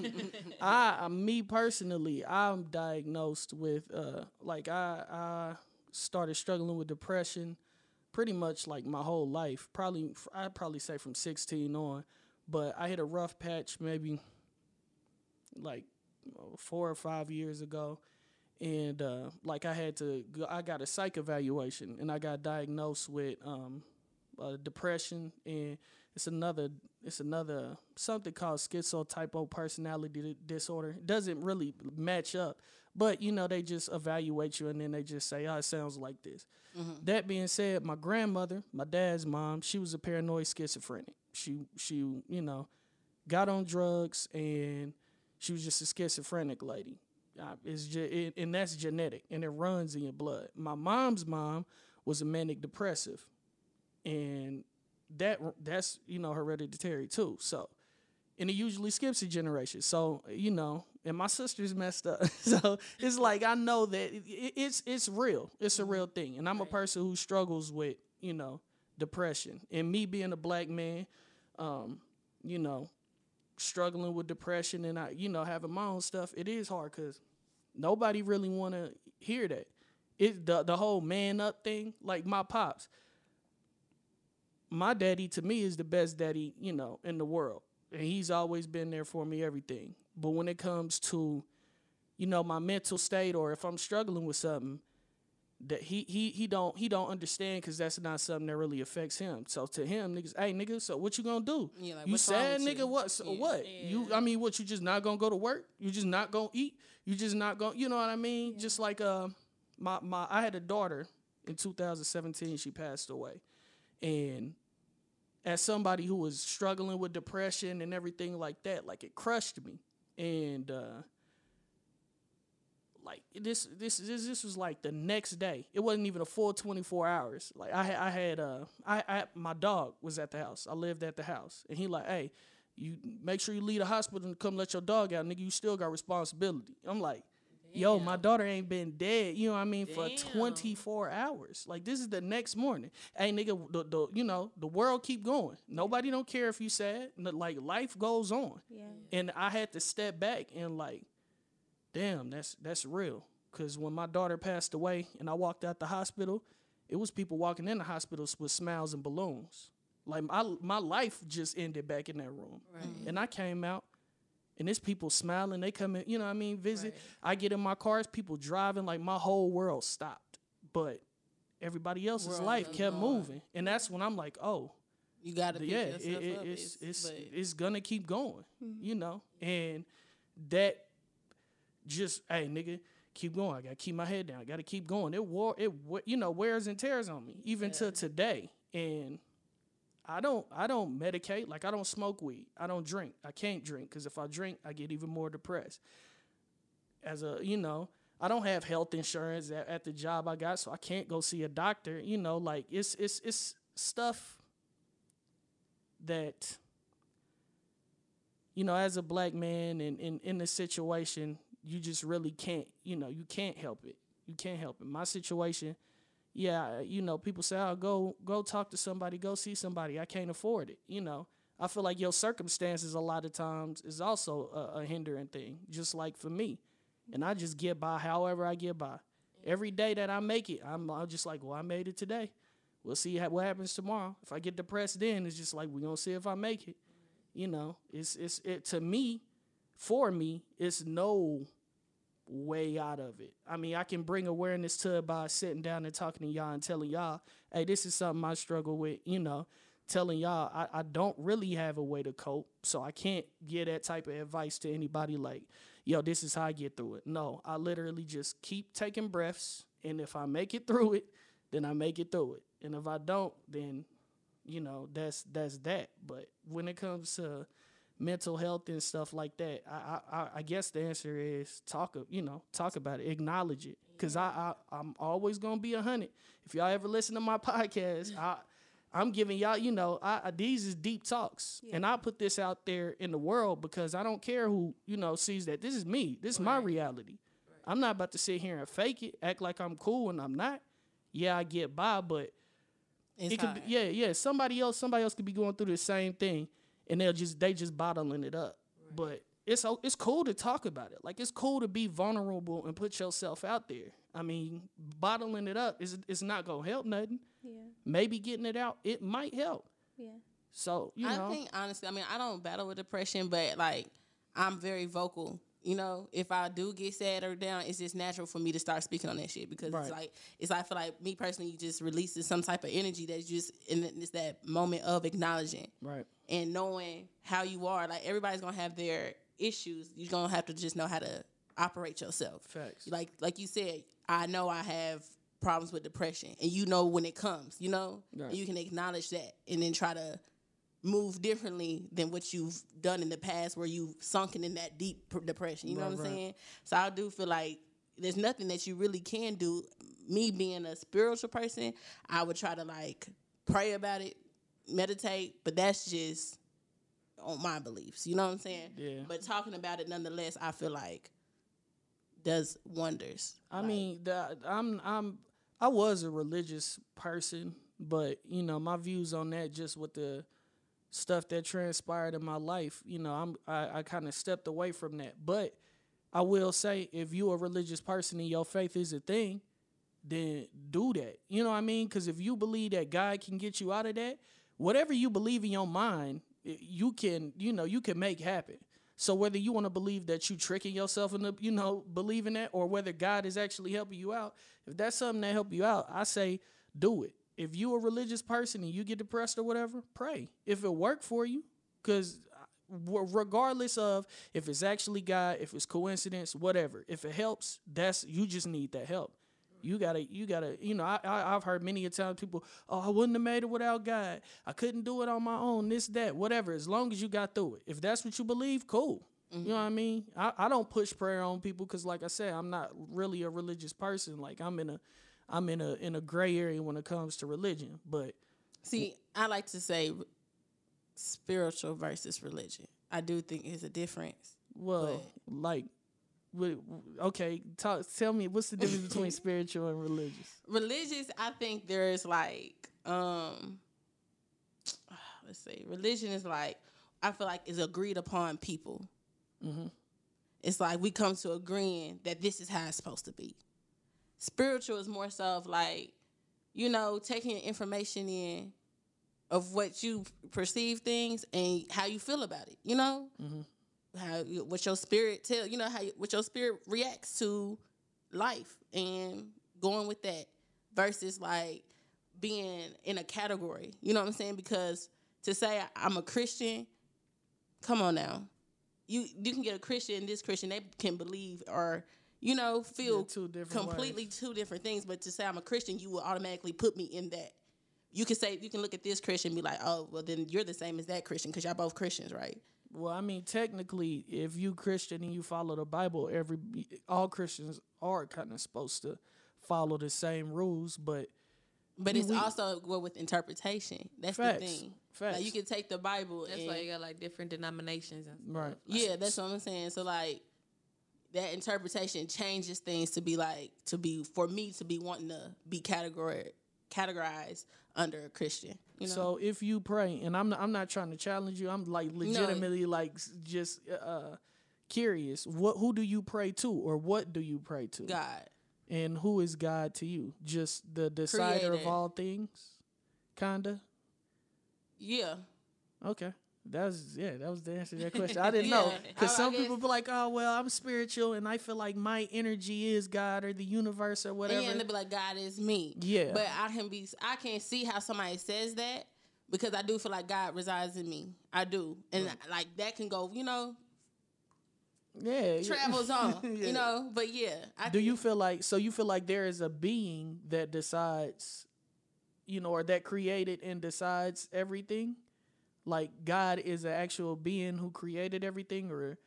S5: *laughs* I, me personally, I'm diagnosed with uh, like I I started struggling with depression, pretty much like my whole life. Probably I'd probably say from 16 on, but I hit a rough patch maybe like four or five years ago and uh, like I had to, go, I got a psych evaluation, and I got diagnosed with um, uh, depression, and it's another, it's another something called schizotypal personality disorder. It doesn't really match up, but you know they just evaluate you, and then they just say, "Oh, it sounds like this." Mm-hmm. That being said, my grandmother, my dad's mom, she was a paranoid schizophrenic. She, she, you know, got on drugs, and she was just a schizophrenic lady it's just, it, and that's genetic, and it runs in your blood. My mom's mom was a manic depressive, and that that's you know hereditary too. So, and it usually skips a generation. So you know, and my sister's messed up. *laughs* so it's like I know that it, it's it's real. It's a real thing, and I'm a person who struggles with you know depression, and me being a black man, um, you know, struggling with depression and I, you know, having my own stuff, it is hard because nobody really want to hear that. It the the whole man up thing, like my pops. My daddy to me is the best daddy, you know, in the world. And he's always been there for me everything. But when it comes to you know, my mental state or if I'm struggling with something, that he he he don't he don't understand because that's not something that really affects him. So to him, niggas, hey nigga, so what you gonna do? Yeah, like, you sad nigga? You? What? So yeah, what? Yeah. You? I mean, what? You just not gonna go to work? You just not gonna eat? You just not gonna? You know what I mean? Just like uh, my my I had a daughter in 2017. She passed away, and as somebody who was struggling with depression and everything like that, like it crushed me, and. uh like this this this this was like the next day. It wasn't even a full 24 hours. Like I I had uh I, I my dog was at the house. I lived at the house. And he like, "Hey, you make sure you leave the hospital and come let your dog out, nigga. You still got responsibility." I'm like. "Yo, my daughter ain't been dead, you know what I mean, Damn. for 24 hours. Like this is the next morning. Hey, nigga, the, the you know, the world keep going. Nobody don't care if you sad. Like life goes on. Yeah. And I had to step back and like damn, that's that's real. Cause when my daughter passed away and I walked out the hospital, it was people walking in the hospitals with smiles and balloons. Like my my life just ended back in that room, right. and I came out, and it's people smiling. They come in, you know what I mean. Visit. Right. I get in my cars, people driving. Like my whole world stopped, but everybody else's world life kept on. moving, and that's when I'm like, oh,
S2: you got to yeah, it, it,
S5: it's it's it's, it's gonna keep going, mm-hmm. you know, and that just hey nigga keep going i gotta keep my head down i gotta keep going it war it you know wears and tears on me even yeah. to today and i don't i don't medicate like i don't smoke weed i don't drink i can't drink because if i drink i get even more depressed as a you know i don't have health insurance at, at the job i got so i can't go see a doctor you know like it's it's it's stuff that you know as a black man and in in the situation you just really can't, you know, you can't help it. You can't help it. My situation, yeah, uh, you know, people say, "Oh, go go talk to somebody, go see somebody." I can't afford it, you know. I feel like your circumstances a lot of times is also a, a hindering thing, just like for me. And I just get by however I get by. Every day that I make it, I'm, I'm just like, well, I made it today. We'll see what happens tomorrow. If I get depressed, then it's just like we're gonna see if I make it. You know, it's it's it to me, for me, it's no way out of it. I mean, I can bring awareness to it by sitting down and talking to y'all and telling y'all, hey, this is something I struggle with, you know, telling y'all I, I don't really have a way to cope. So I can't give that type of advice to anybody like, yo, this is how I get through it. No, I literally just keep taking breaths. And if I make it through it, then I make it through it. And if I don't, then, you know, that's that's that. But when it comes to mental health and stuff like that, I I, I guess the answer is talk. You know, talk about it, acknowledge it, because I, I I'm always gonna be a hundred. If y'all ever listen to my *laughs* podcast, I I'm giving y'all, you know, I, I these is deep talks, and I put this out there in the world because I don't care who you know sees that. This is me. This is my reality. I'm not about to sit here and fake it, act like I'm cool when I'm not. Yeah, I get by, but
S2: It's
S5: it could
S2: hard.
S5: be, yeah, yeah. Somebody else, somebody else could be going through the same thing, and they'll just they just bottling it up. But it's it's cool to talk about it. Like it's cool to be vulnerable and put yourself out there. I mean, bottling it up is it's not gonna help nothing.
S4: Yeah.
S5: Maybe getting it out, it might help.
S4: Yeah.
S5: So you
S2: I
S5: know,
S2: think honestly, I mean, I don't battle with depression, but like I'm very vocal. You know, if I do get sad or down, it's just natural for me to start speaking on that shit because
S5: Right.
S2: it's like it's I feel like me personally just releases some type of energy that's just and it's that moment of acknowledging
S5: right?
S2: and knowing how you are. Like everybody's gonna have their issues. You're gonna have to just know how to operate yourself.
S5: Facts.
S2: Like like you said, I know I have problems with depression, and you know when it comes. You know,
S5: Right.
S2: and you can acknowledge that, and then try to move differently than what you've done in the past, where you've sunken in that deep pr- depression. You know
S5: Right,
S2: what I'm
S5: right.
S2: saying? So I do feel like there's nothing that you really can do. Me being a spiritual person, I would try to like pray about it, meditate, but that's just on my beliefs. You know what I'm saying?
S5: Yeah.
S2: But talking about it nonetheless, I feel like does wonders.
S5: I
S2: Like,
S5: mean, the, I'm I'm I was a religious person, but you know, my views on that just with the stuff that transpired in my life, you know, I'm I, I kind of stepped away from that. But I will say, if you are a religious person and your faith is a thing, then do that. You know what I mean? Because if you believe that God can get you out of that, whatever you believe in your mind, you can, you know, you can make happen. So whether you want to believe that you tricking yourself into, you know, believing that, or whether God is actually helping you out, if that's something that help you out, I say do it. If you a religious person and you get depressed or whatever, pray. If it worked for you, because uh, regardless of if it's actually God, if it's coincidence, whatever, if it helps, that's you just need that help. You gotta, you gotta, you know. I, I I've heard many a time people, oh, I wouldn't have made it without God. I couldn't do it on my own. This, that, whatever. As long as you got through it, if that's what you believe, cool. You know mm-hmm. what I mean? I, I don't push prayer on people because, like I said, I'm not really a religious person. Like I'm in a, I'm in a in a gray area when it comes to religion. But
S2: see, I like to say spiritual versus religion. I do think it's a difference.
S5: well, like, okay, talk, tell me what's the difference between *laughs* spiritual and religious?
S2: religious i think there's like um let's see religion is like i feel like is agreed upon people it's like we come to agreeing that this is how it's supposed to be spiritual is more so of like you know taking information in of what you perceive things and how you feel about it you know mm-hmm. how what your spirit tell you know how what your spirit reacts to life and going with that versus like being in a category. You know what I'm saying? Because to say I'm a Christian, come on now. You you can get a Christian and this Christian they can believe or you know feel
S5: Yeah, two different
S2: completely two different things. But to say I'm a Christian, you will automatically put me in that. You can say you can look at this Christian and be like, oh well, then you're the same as that Christian because y'all both Christians, right?
S5: Well, I mean, technically, if you Christian and you follow the Bible, every all Christians are kind of supposed to follow the same rules, but
S2: But it's
S5: we-
S2: also well with interpretation. That's
S5: Facts.
S2: the thing.
S5: Facts.
S2: Like you can take the Bible
S3: That's
S2: and
S3: why you got like different denominations and stuff.
S5: right,
S2: Yeah, that's what I'm saying. So like that interpretation changes things to be like to be for me to be wanting to be category categorized under a Christian. You know?
S5: So if you pray, and I'm not, I'm not trying to challenge you, I'm like legitimately like just uh curious. What who do you pray to, or what do you pray to,
S2: God.
S5: and who is God to you? Just the decider of all things, kinda.
S2: Yeah.
S5: Okay. That was yeah. That was the answer to that question. I didn't *laughs* know because some
S2: guess-
S5: people be like, "Oh well, I'm spiritual and I feel like my energy is God or the universe or whatever."
S2: yeah, and they be like, God is me.
S5: Yeah.
S2: But I can be I can't see how somebody says that because I do feel like God resides in me. I do. And like that can go, you know,
S5: yeah,
S2: travels on.
S5: Yeah. *laughs*
S2: You know, but yeah. I
S5: Do
S2: can-
S5: you feel like so? You feel like there is a being that decides, you know, or that created and decides everything. Like God is an actual being who created everything, or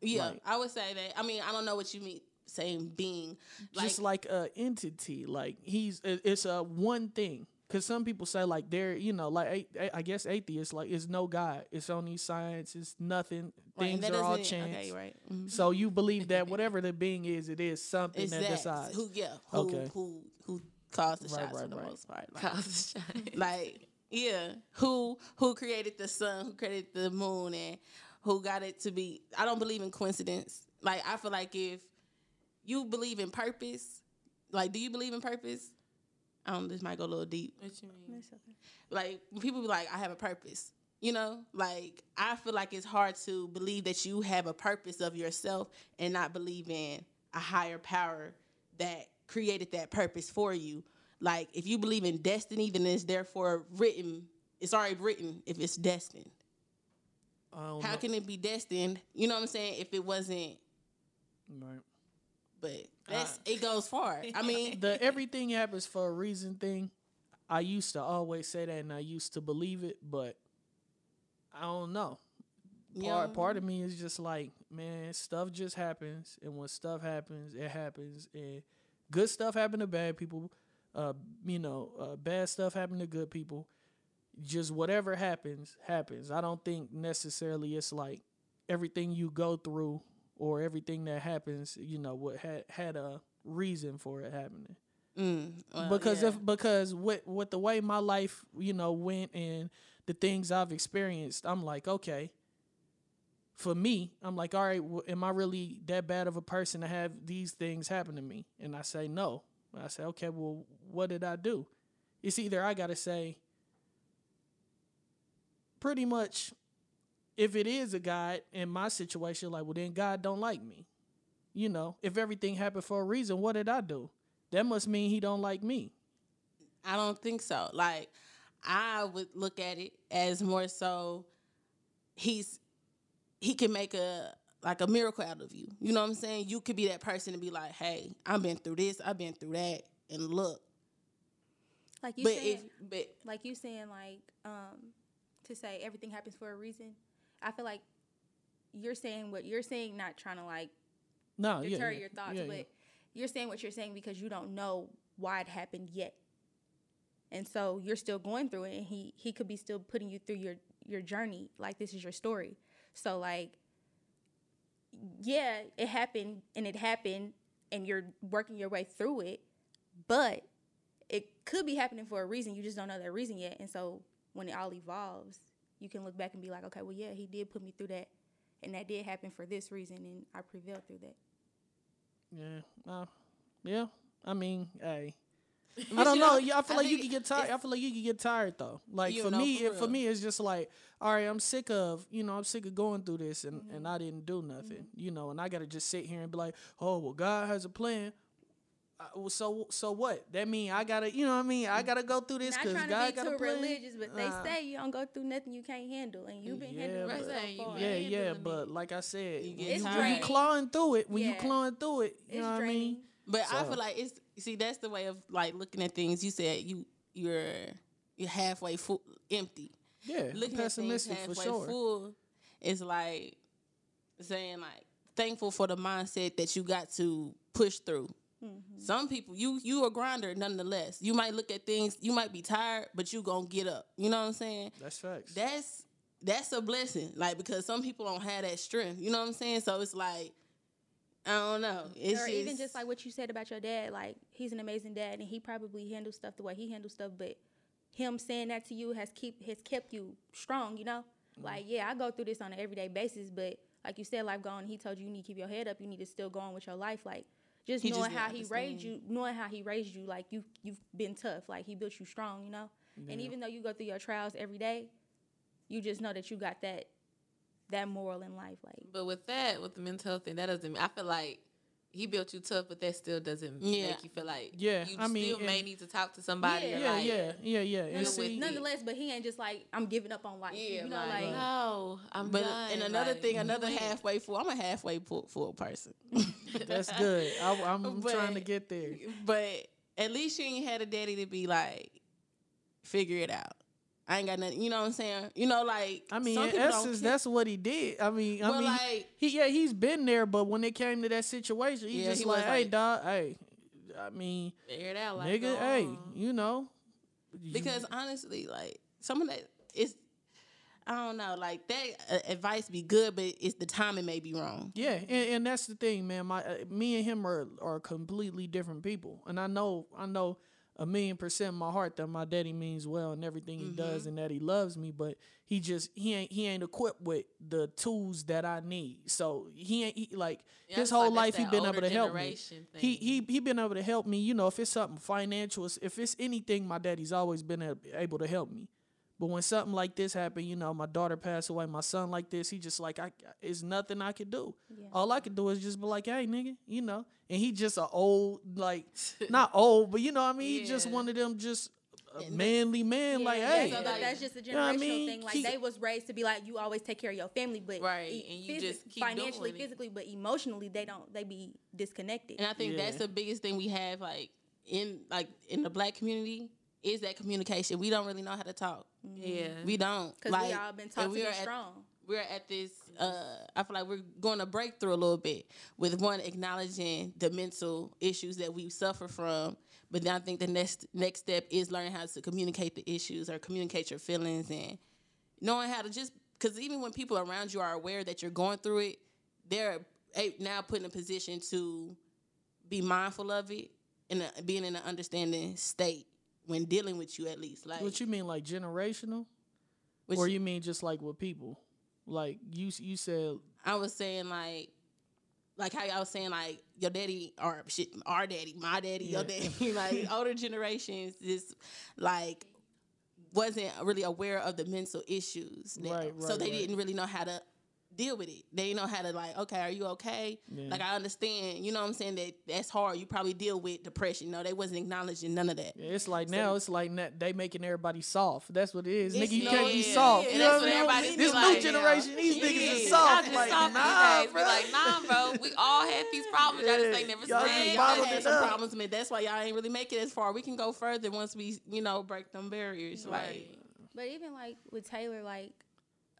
S2: Yeah,
S5: like-
S2: I would say that. I mean, I don't know what you mean saying being. Like,
S5: just like a entity. Like he's it's a one thing. Because some people say like they're you know like I guess atheists like it's no God, it's only science, it's nothing.
S2: Right,
S5: Things are all chance.
S2: Okay, right. Mhm.
S5: So you believe that *laughs* whatever the being is, it is something
S2: It's
S5: that,
S2: that
S5: decides.
S2: who yeah who
S5: Okay.
S2: who who calls the
S5: Right,
S2: shots for the
S5: right.
S2: most part. Like,
S3: Cause a shot. *laughs*
S2: like yeah. Who who created the sun who created the moon and who got it to be i don't believe in coincidence. Like i feel like if you believe in purpose like do you believe in purpose? I don't this might go a little deep.
S3: What you mean?
S2: like when people be like i have a purpose you know? Like i feel like it's hard to believe that you have a purpose of yourself and not believe in a higher power that created that purpose for you like if you believe in destiny then it's therefore written it's already written if it's destined how
S5: know.
S2: can it be destined you know what i'm saying if it wasn't
S5: Right.
S2: but that's it goes far i mean *laughs*
S5: the everything happens for a reason thing. I used to always say that, and I used to believe it, but I don't know. Part
S2: know,
S5: part of me is just like, man, stuff just happens, and when stuff happens, it happens, and good stuff happen to bad people. Uh, you know, uh, bad stuff happen to good people. Just whatever happens, happens. I don't think necessarily it's like everything you go through or everything that happens, you know, what had had a reason for it happening
S2: mm, well,
S5: because
S2: yeah.
S5: if because with with the way my life you know went and the things I've experienced, I'm like okay. For me, I'm like, all right, well, am I really that bad of a person to have these things happen to me? And I say no. I say, okay, well, what did I do? It's either I gotta say, pretty much, if it is a God in my situation, like, well, then God don't like me. You know, if everything happened for a reason, what did I do? That must mean he don't like me.
S2: I don't think so. Like I would look at it as more so he's he can make a like a miracle out of you. You know what I'm saying? You could be that person to be like, "Hey, I've been through this, I've been through that, and look."
S4: Like you
S2: but
S4: saying,
S2: but
S4: like you saying, like um, to say everything happens for a reason. I feel like you're saying what you're saying, not trying to like
S5: No, yeah,
S4: deter
S5: yeah,
S4: your thoughts,
S5: yeah,
S4: but
S5: yeah.
S4: you're saying what you're saying because you don't know why it happened yet. And so you're still going through it and he he could be still putting you through your your journey like this is your story. So like yeah, it happened and it happened and you're working your way through it, but it could be happening for a reason. You just don't know that reason yet. And so when it all evolves, you can look back and be like, okay, well, yeah, he did put me through that. And that did happen for this reason. And I prevailed through that.
S5: Yeah, uh, yeah. I mean, hey, *laughs* I don't know. Yeah, I feel
S2: I
S5: like you
S2: think
S5: can get tired. I feel like you can get tired though. Like for
S2: know,
S5: me,
S2: for
S5: it, for me, it's just like, all right, I'm sick of, you know, I'm sick of going through this, and
S2: Mm-hmm.
S5: and I didn't do nothing, you know, and I got to just sit here and be like, oh well, God has a plan. Uh, so so what? That mean I gotta, you know what I mean? I gotta go through this
S4: Not
S5: because
S4: trying
S5: God
S4: to be
S5: got a
S4: too
S5: plan.
S4: religious, but they
S5: Nah.
S4: say you don't go through nothing you can't handle. And you've been
S5: Yeah,
S4: handling
S5: but-
S4: it so far.
S3: been-
S5: Yeah, yeah, but like I said,
S2: You
S5: when
S2: get
S5: you,
S4: It's
S5: when you clawing through it, when you
S4: Yeah.
S5: clawing through it, you
S4: It's
S5: know what I mean?
S2: But I feel like it's see that's the way of like looking at things. You said you you're you're halfway full empty.
S5: Yeah,
S2: Looking
S5: pessimistic
S2: at
S5: for
S2: things halfway
S5: sure.
S2: full is like saying like thankful for the mindset that you got to push through.
S5: Mm-hmm.
S2: Some people you you a grinder nonetheless. You might look at things, you might be tired, but you gonna get up. You know what I'm saying?
S5: That's facts.
S2: That's that's a blessing. Like because some people don't have that strength. You know what I'm saying? So it's like I don't know. It's
S4: or even just like what you said about your dad, like he's an amazing dad and he probably handles stuff the way he handles stuff, but him saying that to you has keep has kept you strong, you know?
S5: Mm-hmm.
S4: Like, yeah, I go through this on an everyday basis, but like you said, life going, he told you you need to keep your head up, you need to still go on with your life. Like just
S2: He
S4: knowing
S2: didn't
S4: how he raised you, knowing how he raised you, like you you've been tough. Like he built you strong, you know? And even though you go through your trials every day, you just know that you got that that moral in life. Like
S3: But with that, with the mental health thing, that doesn't. mean I feel like he built you tough, but that still doesn't
S2: Yeah.
S3: make you feel like
S5: Yeah,
S3: You
S5: I mean,
S3: still may need to talk to somebody.
S4: Yeah.
S5: Yeah,
S3: like,
S5: yeah, yeah, yeah. And see,
S4: nonetheless, but he ain't just like I'm giving up on life.
S3: Yeah,
S4: you know,
S3: like,
S4: like
S3: no, I'm
S2: But
S3: done.
S2: and another
S3: like,
S2: thing, another
S3: win.
S2: halfway full. I'm a halfway full, full person. *laughs*
S5: that's good. I, I'm *laughs*
S2: But-
S5: trying to get there.
S2: But at least you ain't had a daddy to be like, figure it out. I ain't got nothing. You know what I'm saying? You know, like
S5: I mean, in essence, that's what he did. I mean, I
S2: Well,
S5: mean,
S2: like-
S5: he yeah, he's been there, but when it came to that situation, he
S2: Yeah,
S5: just
S2: he was
S5: like, "Hey,
S2: like-
S5: dog, hey, I mean,
S3: Figure it out, like
S5: nigga, hey,
S3: on.
S5: you know,
S2: because honestly, like some of that is, I don't know, like that uh, advice be good, but it's the timing may be wrong.
S5: Yeah, and, and that's the thing, man. My uh, me and him are are completely different people, and I know I know a million percent in my heart that my daddy means well and everything he does,
S2: Mm-hmm.
S5: and that he loves me. But he just he ain't he ain't equipped with the tools that I need. So he ain't he, like
S3: Yeah,
S5: his whole
S3: like
S5: life he been able to help me.
S3: generation
S5: He he he been able to help me. You know, if it's something financial, if it's anything, my daddy's always been able to help me. But when something like this happened, you know, my daughter passed away, my son like this, he just like I it's nothing I could do. All I could do is just be like, hey nigga, you know. And he just a old, like not old, but you know what I mean? He just
S3: Yeah.
S5: one of them just uh, a manly man, like,
S4: Yeah,
S5: hey.
S4: so
S2: like-
S4: that's just a generational
S5: know what I mean?
S4: thing. Like
S5: Keep-
S4: they was raised to be like, you always take care of your family, but
S3: Right,
S4: e-
S3: and you
S4: physi-
S3: just keep
S4: financially,
S3: doing it.
S4: physically, but emotionally, they don't. They be disconnected.
S2: And I think
S5: Yeah.
S2: that's the biggest thing we have, like in like in the black community, is that communication. We don't really know how to talk.
S3: Yeah.
S2: We don't
S4: Because
S2: like,
S4: we all been
S2: and
S4: taught to
S2: we
S4: be
S2: are at-
S4: strong.
S2: we're at this uh i feel like we're going to break through a little bit with one acknowledging the mental issues that we suffer from but then i think the next next step is learning how to communicate the issues or communicate your feelings and knowing how to just because even when people around you are aware that you're going through it they're now put in a position to be mindful of it and uh, being in an understanding state when dealing with you at least like
S5: What you mean, like generational? or you mean just like with people? Like you you said
S2: I was saying like, like how I was saying like your daddy or shit, our daddy, my daddy, your daddy, *laughs* like *laughs* older generations just like wasn't really aware of the mental issues, now.
S5: Right,
S2: so they
S5: right.
S2: didn't really know how to deal with it. They didn't know how to like, okay, are you okay?
S5: Yeah.
S2: Like I understand, you know what I'm saying that that's hard. You probably deal with depression. No, they wasn't acknowledging none of that.
S5: Yeah, it's like now it's like na- they making everybody soft. That's what it is. Nigga, you
S2: no-
S5: can't be soft.
S2: yeah,
S5: You know
S2: what
S5: what I
S2: everybody
S5: mean? This
S2: like,
S5: new generation, these niggas
S3: Yeah.
S5: is *laughs* soft.
S3: just
S5: Like,
S3: soft
S5: nah,
S3: days.
S5: bro.
S3: Like, nah, bro. We all had these *laughs* problems. Y'all just ain't never
S5: Y'all just
S3: said.
S2: Y'all
S5: bottled
S2: had some
S5: up.
S2: problems, man. That's why y'all ain't really make it as far. We can go further once we, you know, break them barriers. Like,
S4: But even like with Taylor, like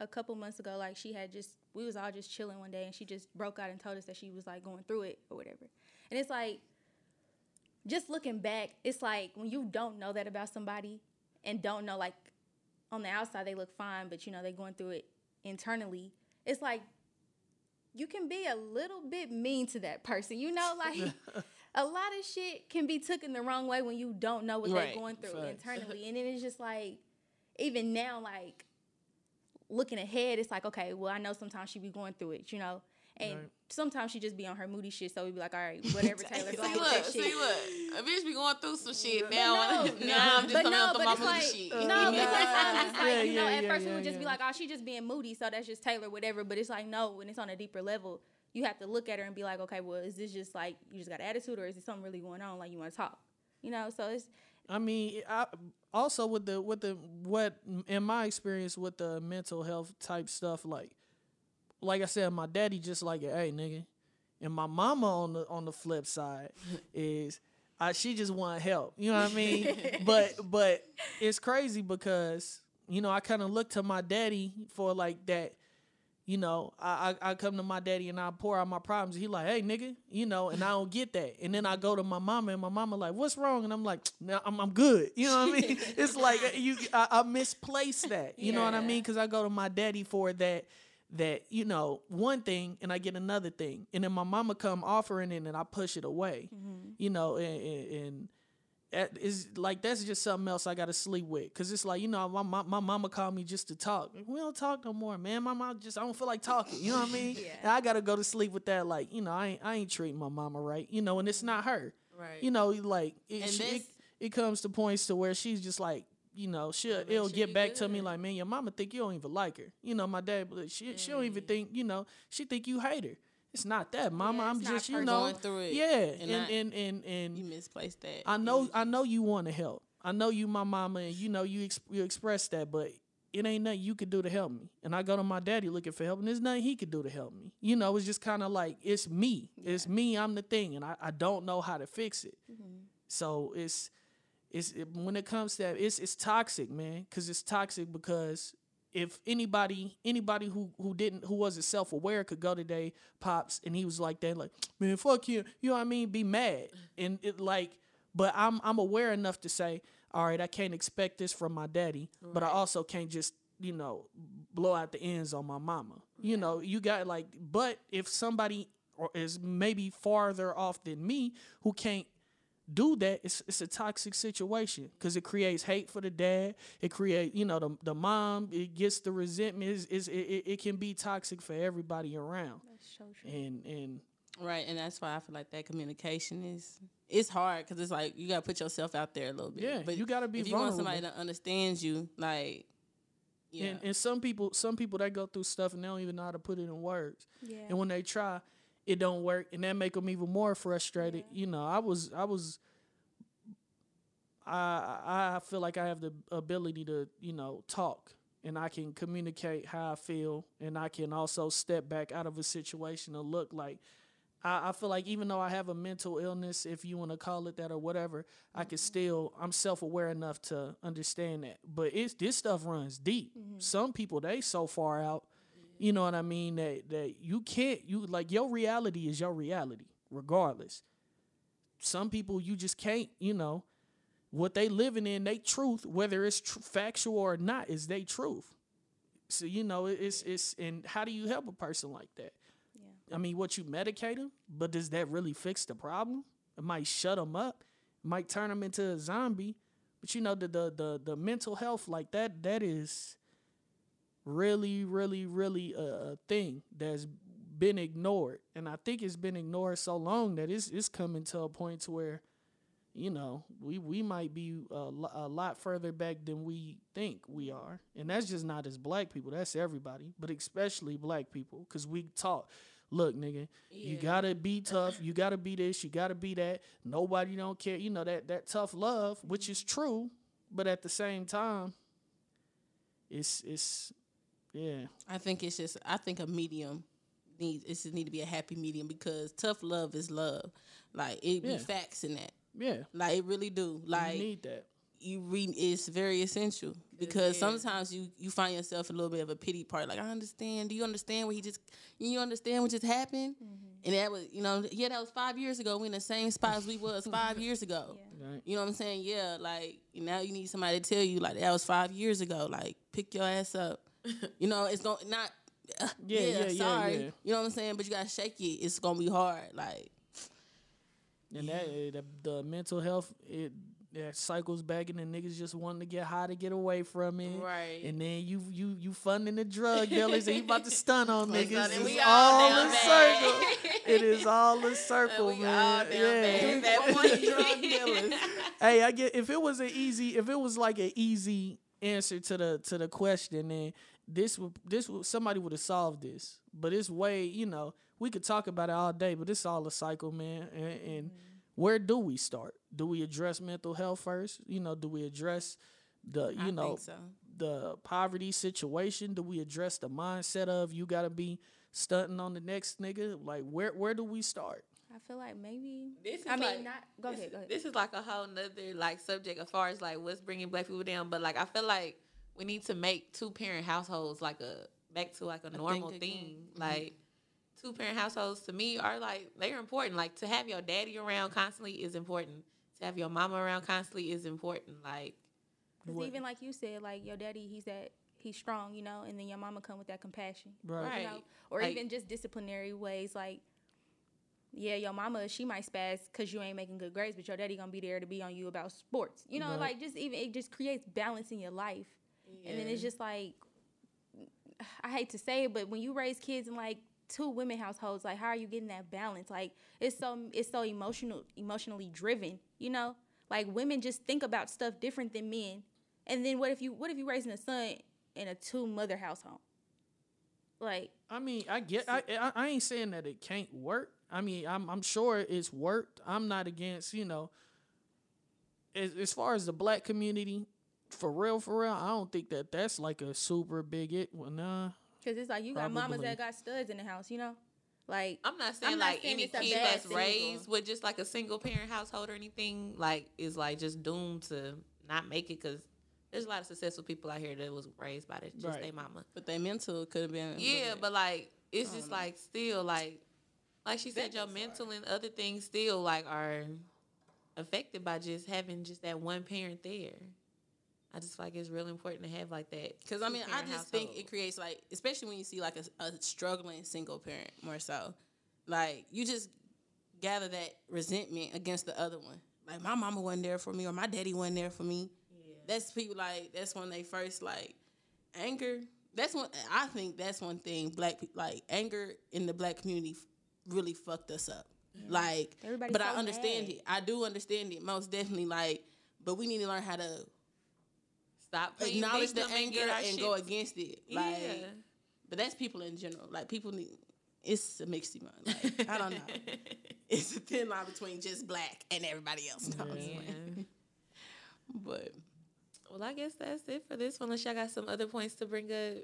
S4: a couple months ago, like she had just we was all just chilling one day, and she just broke out and told us that she was like going through it or whatever. And it's like, just looking back, it's like when you don't know that about somebody and don't know like on the outside they look fine, but you know they're going through it internally. It's like you can be a little bit mean to that person, you know, *laughs* like. A lot of shit can be taken the wrong way when you don't know what
S2: Right.
S4: they're going through internally, *laughs* and then it's just like, even now, like looking ahead, it's like, okay, well, I know sometimes she be going through it, you know, and
S5: Right.
S4: sometimes she just be on her moody shit. So we be like, all right, *laughs* whatever, Taylor, go
S3: See,
S4: get
S3: look,
S4: that
S3: see,
S4: shit.
S3: look. A bitch be going through some shit
S4: But
S3: now.
S4: no, *laughs*
S3: now I'm just coming
S4: no,
S3: up
S4: but
S3: my
S4: it's
S3: moody
S4: like,
S3: shit.
S4: no,
S3: You
S4: but
S3: know?
S4: sometimes it's like,
S5: Yeah,
S4: you know,
S5: yeah,
S4: at
S5: yeah,
S4: first we would just be like, oh, she just being moody, so that's just Taylor, whatever. But it's like, no, when it's on a deeper level, you have to look at her and be like, okay, well, is this just like you just got attitude, or is it something really going on? Like you want to talk, you know? So it's
S5: I mean, I, also with the with the what in my experience with the mental health type stuff, like like I said, my daddy just like, hey nigga, and my mama on the on the flip side *laughs* is. I, she just want help, you know what I mean. *laughs* but but it's crazy because you know I kind of look to my daddy for like that you know, I, I I come to my daddy and I pour out my problems. He like, hey nigga, you know, and I don't get that. And then I go to my mama and my mama like, what's wrong? And I'm like, *tsk* nah, I'm I'm good. You know what I mean? *laughs* it's like uh, you I, I misplace that. You know what I mean? Because I go to my daddy for that that you know one thing and I get another thing, and then my mama come offering it and I push it away. You know, and. and, and that is like that's just something else I gotta sleep with. Cause it's like, you know, my, my, my mama called me just to talk. We don't talk no more, man. My mom just I don't feel like talking. You know what I mean? *laughs*
S4: Yeah.
S5: And I gotta go to sleep with that, like, you know, I ain't I ain't treating my mama right. You know, and it's not her.
S3: Right.
S5: You know, like it, she- it,
S2: this-
S5: it comes to points to where she's just like, you know, she'll it'll
S3: sure
S5: get back to me like, man, your mama think you don't even like her. You know, my dad, but she she don't even think, you know, she think you hate her. It's not that, mama.
S4: Yeah,
S5: I'm just, you know,
S2: going through it
S5: yeah,
S2: and
S5: and
S2: not-
S5: and and and,
S2: you misplaced that.
S5: I know I know you want to help. I know you my mama and you know you ex- you express that, but it ain't nothing you could do to help me. And I go to my daddy looking for help, and there's nothing he could do to help me. You know, it's just kind of like it's me. It's me. I'm the thing, and I, I don't know how to fix it. Mm-hmm. So it's it's it, when it comes to that, it's it's toxic, man. Cause it's toxic because if anybody anybody who who didn't who wasn't self aware could go today pops and he was like that, like man, fuck you, you know what I mean? Be mad and it like, but I'm I'm aware enough to say all right, I can't expect this from my daddy, but I also can't just you know blow out the ends on my mama. You know, you got like, but if somebody or is maybe farther off than me who can't do that, it's it's a toxic situation because it creates hate for the dad. It create you know the the mom. It gets the resentment. It's, it's, it, it it can be toxic for everybody around.
S4: That's so true.
S5: And and
S2: Right, and that's why I feel like that communication is it's hard because it's like you gotta put yourself out there a little bit.
S5: Yeah, but you gotta be
S2: If you want somebody that understands you, like, yeah,
S5: and, and some people some people that go through stuff and they don't even know how to put it in words.
S4: Yeah.
S5: And when they try, it don't work, and that make them even more frustrated. You know, I was I was. I I feel like I have the ability to you know talk and I can communicate how I feel and I can also step back out of a situation and look like I, I feel like even though I have a mental illness, if you want to call it that or whatever, I can mm-hmm. still I'm self aware enough to understand that. But it's this stuff runs deep. Mm-hmm. Some people they so far out, you know what I mean, that that you can't you like your reality is your reality, regardless. Some people you just can't, you know, what they living in, they truth, whether it's tr- factual or not, is they truth. So you know, it's it's and how do you help a person like that? Yeah. I mean, what you medicate them, but does that really fix the problem? It might shut them up, it might turn them into a zombie. But you know, the the the, the mental health like that that is really, really, really a, a thing that's been ignored, and I think it's been ignored so long that it's it's coming to a point to where you know, we we might be a, a lot further back than we think we are, and that's just not as black people. That's everybody, but especially black people, because we taught, look, nigga, you gotta be tough, you gotta be this, you gotta be that. Nobody don't care, you know that that tough love, which is true, but at the same time, it's it's yeah,
S2: I think it's just I think a medium needs it just need to be a happy medium because tough love is love. Like it
S5: Yeah.
S2: be facts in that.
S5: yeah.
S2: Like it really do. Like
S5: you need that.
S2: you read it's very essential because sometimes you you find yourself a little bit of a pity part like i understand do you understand what he just you understand what just happened mm-hmm. and that was you know yeah that was five years ago we in the same spot as we was *laughs* five years ago
S5: Right.
S2: you know what i'm saying yeah like now you need somebody to tell you like that was five years ago like pick your ass up *laughs* you know it's going not uh,
S5: Yeah,
S2: yeah,
S5: yeah, yeah,
S2: sorry
S5: yeah.
S2: you know what i'm saying but you gotta shake it it's gonna be hard like
S5: And that eh, the, the mental health it that cycles back and the niggas just wanting to get high to get away from it.
S2: Right.
S5: And then you you you funding the drug dealers and you about to stun on *laughs* niggas.
S3: stunning.
S5: It's all
S3: all
S5: a
S3: down
S5: circle. *laughs* it is all a circle,
S3: We
S5: man.
S3: down
S5: yeah.
S3: That one drug dealer.
S5: hey, I get if it was an easy if it was like an easy answer to the to the question, then this would this would somebody would have solved this. But it's way, you know, we could talk about it all day, but it's all a cycle, man. And, and where do we start? Do we address mental health first? You know, do we address the you
S2: I
S5: know
S2: so.
S5: the poverty situation? Do we address the mindset of you got to be stunting on the next nigga? Like where where do we start?
S4: I feel like maybe.
S3: This is
S4: I mean,
S3: like,
S4: not. Go
S3: this,
S4: ahead. Go ahead.
S3: This is like a whole nother like subject as far as like what's bringing black people down. But like I feel like we need to make two parent households like a back to like a normal thing. Mm-hmm. Like two parent households to me are like they're important. Like to have your daddy around constantly is important. To have your mama around constantly is important. Like
S4: Because even like you said, like your daddy, he's that he's strong, you know, and then your mama come with that compassion,
S5: Right.
S3: Right.
S4: you know, or
S3: Like-
S4: even just disciplinary ways. Like, yeah, your mama she might spaz because you ain't making good grades, but your daddy gonna be there to be on you about sports. You know,
S5: Right.
S4: like just even it just creates balance in your life, and then it's just like I hate to say it, but when you raise kids in like two women households, like how are you getting that balance? Like it's so it's so emotional, emotionally driven. You know, like women just think about stuff different than men. And then what if you what if you raising a son in a two mother household? Like
S5: I mean, I get. I, I I ain't saying that it can't work. I mean, I'm I'm sure it's worked. I'm not against you know. As as far as the black community, for real, for real, I don't think that that's like a super big it. Well, nah.
S4: Cause it's like you got mamas that got studs in the house, you know, like
S3: I'm not saying
S4: I'm not
S3: like
S4: saying
S3: any kid that's
S4: thing.
S3: raised with just like a single parent household or anything like is like just doomed to not make it because there's a lot of successful people out here that was raised by this, just
S5: Right.
S3: their mama.
S2: but their mental could have been
S3: Yeah, but like it's just like still like like she said, your mental and other things still like are affected by just having just that one parent there. I just feel like it's really important to have like that.
S2: Because I mean, I
S3: two-parent
S2: just think it creates like, especially when you see like a, a struggling single parent more so, like you just gather that resentment against the other one. Like my mama wasn't there for me, or my daddy wasn't there for me. That's people like that's when they first like anger. That's when I think that's one thing black people like anger in the black community really fucked us up. Like,
S4: Everybody's
S2: but I understand
S4: mad.
S2: it. I do understand it most definitely. Like, but we need to learn how to
S3: stop playing
S2: acknowledge the
S3: victim and
S2: anger
S3: get
S2: and go against it. Like,
S3: Yeah.
S2: but that's people in general. Like people need. It's a mixed emotion. Like I don't know. *laughs* It's a thin line between just black and everybody else. No,
S3: Yeah.
S2: playing. But
S3: Well, I guess that's it for this one. Unless y'all got some other points to bring up.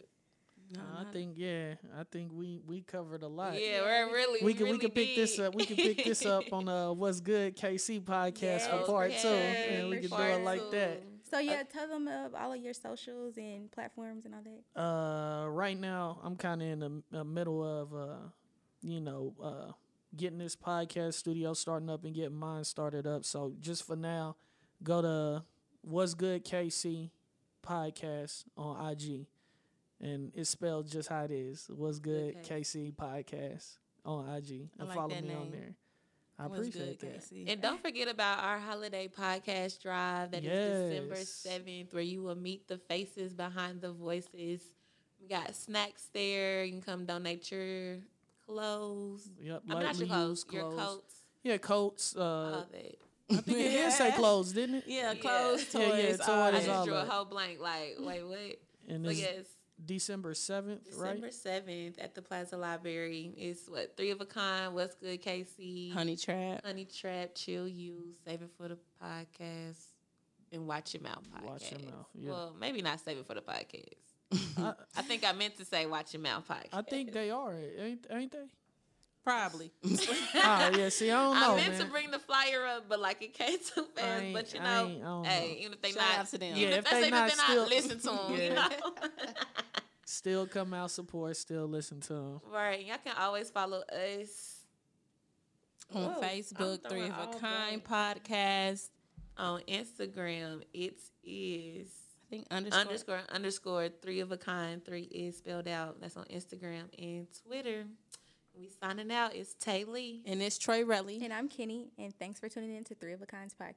S2: no,
S5: I think yeah, I think we we covered a lot.
S3: Yeah, we're really
S5: we can
S3: really
S5: we can pick this up. We can pick this up on uh what's good KC *laughs* podcast for part two, and we can do it like
S3: two.
S5: that.
S4: So yeah, tell them of all of your socials and platforms and all that.
S5: Uh, right now I'm kind of in the uh, middle of uh, you know, uh, getting this podcast studio starting up and getting mine started up. So just for now, go to what's good KC podcast on IG, and it's spelled just how it is. What's good
S3: Okay.
S5: KC podcast on IG, and
S2: like
S5: follow me on there. I
S2: What's
S5: appreciate
S2: good,
S5: that.
S2: KC?
S3: And don't forget about our holiday podcast drive that is December 7th, where you will meet the faces behind the voices. We got snacks there. You can come donate your clothes.
S5: Yep,
S3: I mean, not your clothes,
S5: used
S3: your
S5: clothes.
S3: coats.
S5: Yeah, coats. Uh,
S3: all that.
S5: I think it did say *laughs* clothes, didn't it?
S2: yeah,
S3: Yeah.
S2: clothes, toys,
S5: Yeah, yeah,
S2: all
S3: I
S5: toys,
S2: that.
S5: all
S3: just drew a whole blank. Like, wait, what?
S5: And
S3: So
S5: it's
S3: yes,
S5: December seventh, right?
S3: December seventh at the Plaza Library. It's what three of a kind. What's good, KC?
S2: Honey trap.
S3: Honey Trap, Chill You, Save It for the Podcast, and Watch Your Mouth podcast.
S5: Watch Your Mouth, yeah.
S3: Well, maybe not Save It for the Podcast. *laughs*
S5: I,
S3: I think I meant to say Watch Your Mouth podcast.
S5: I think they are, ain't ain't they?
S2: Probably. *laughs*
S5: Ah, yeah. See, I don't know,
S3: I meant
S5: man.
S3: to bring the flyer up, but like it came too fast. But you
S5: I
S3: know,
S5: ain't- I don't
S3: hey, even if they
S2: Shout
S3: not,
S2: out to them.
S3: even
S5: Yeah,
S3: if,
S5: if they
S3: even
S5: not
S3: they're
S5: still-
S3: not listen to them, you know. *laughs*
S5: Still come out support. Still listen to them.
S3: right, y'all can always follow us
S2: On
S3: Whoa, I'm
S2: Facebook, Three of a Kind podcast.
S3: on Instagram. It is
S2: I think underscore.
S3: underscore underscore three of a kind. Three is spelled out. That's on Instagram and Twitter. We signing out. It's Tay Lee.
S2: And it's Trey Relly.
S4: And I'm Kenny, and thanks for tuning in to Three of a Kinds podcast.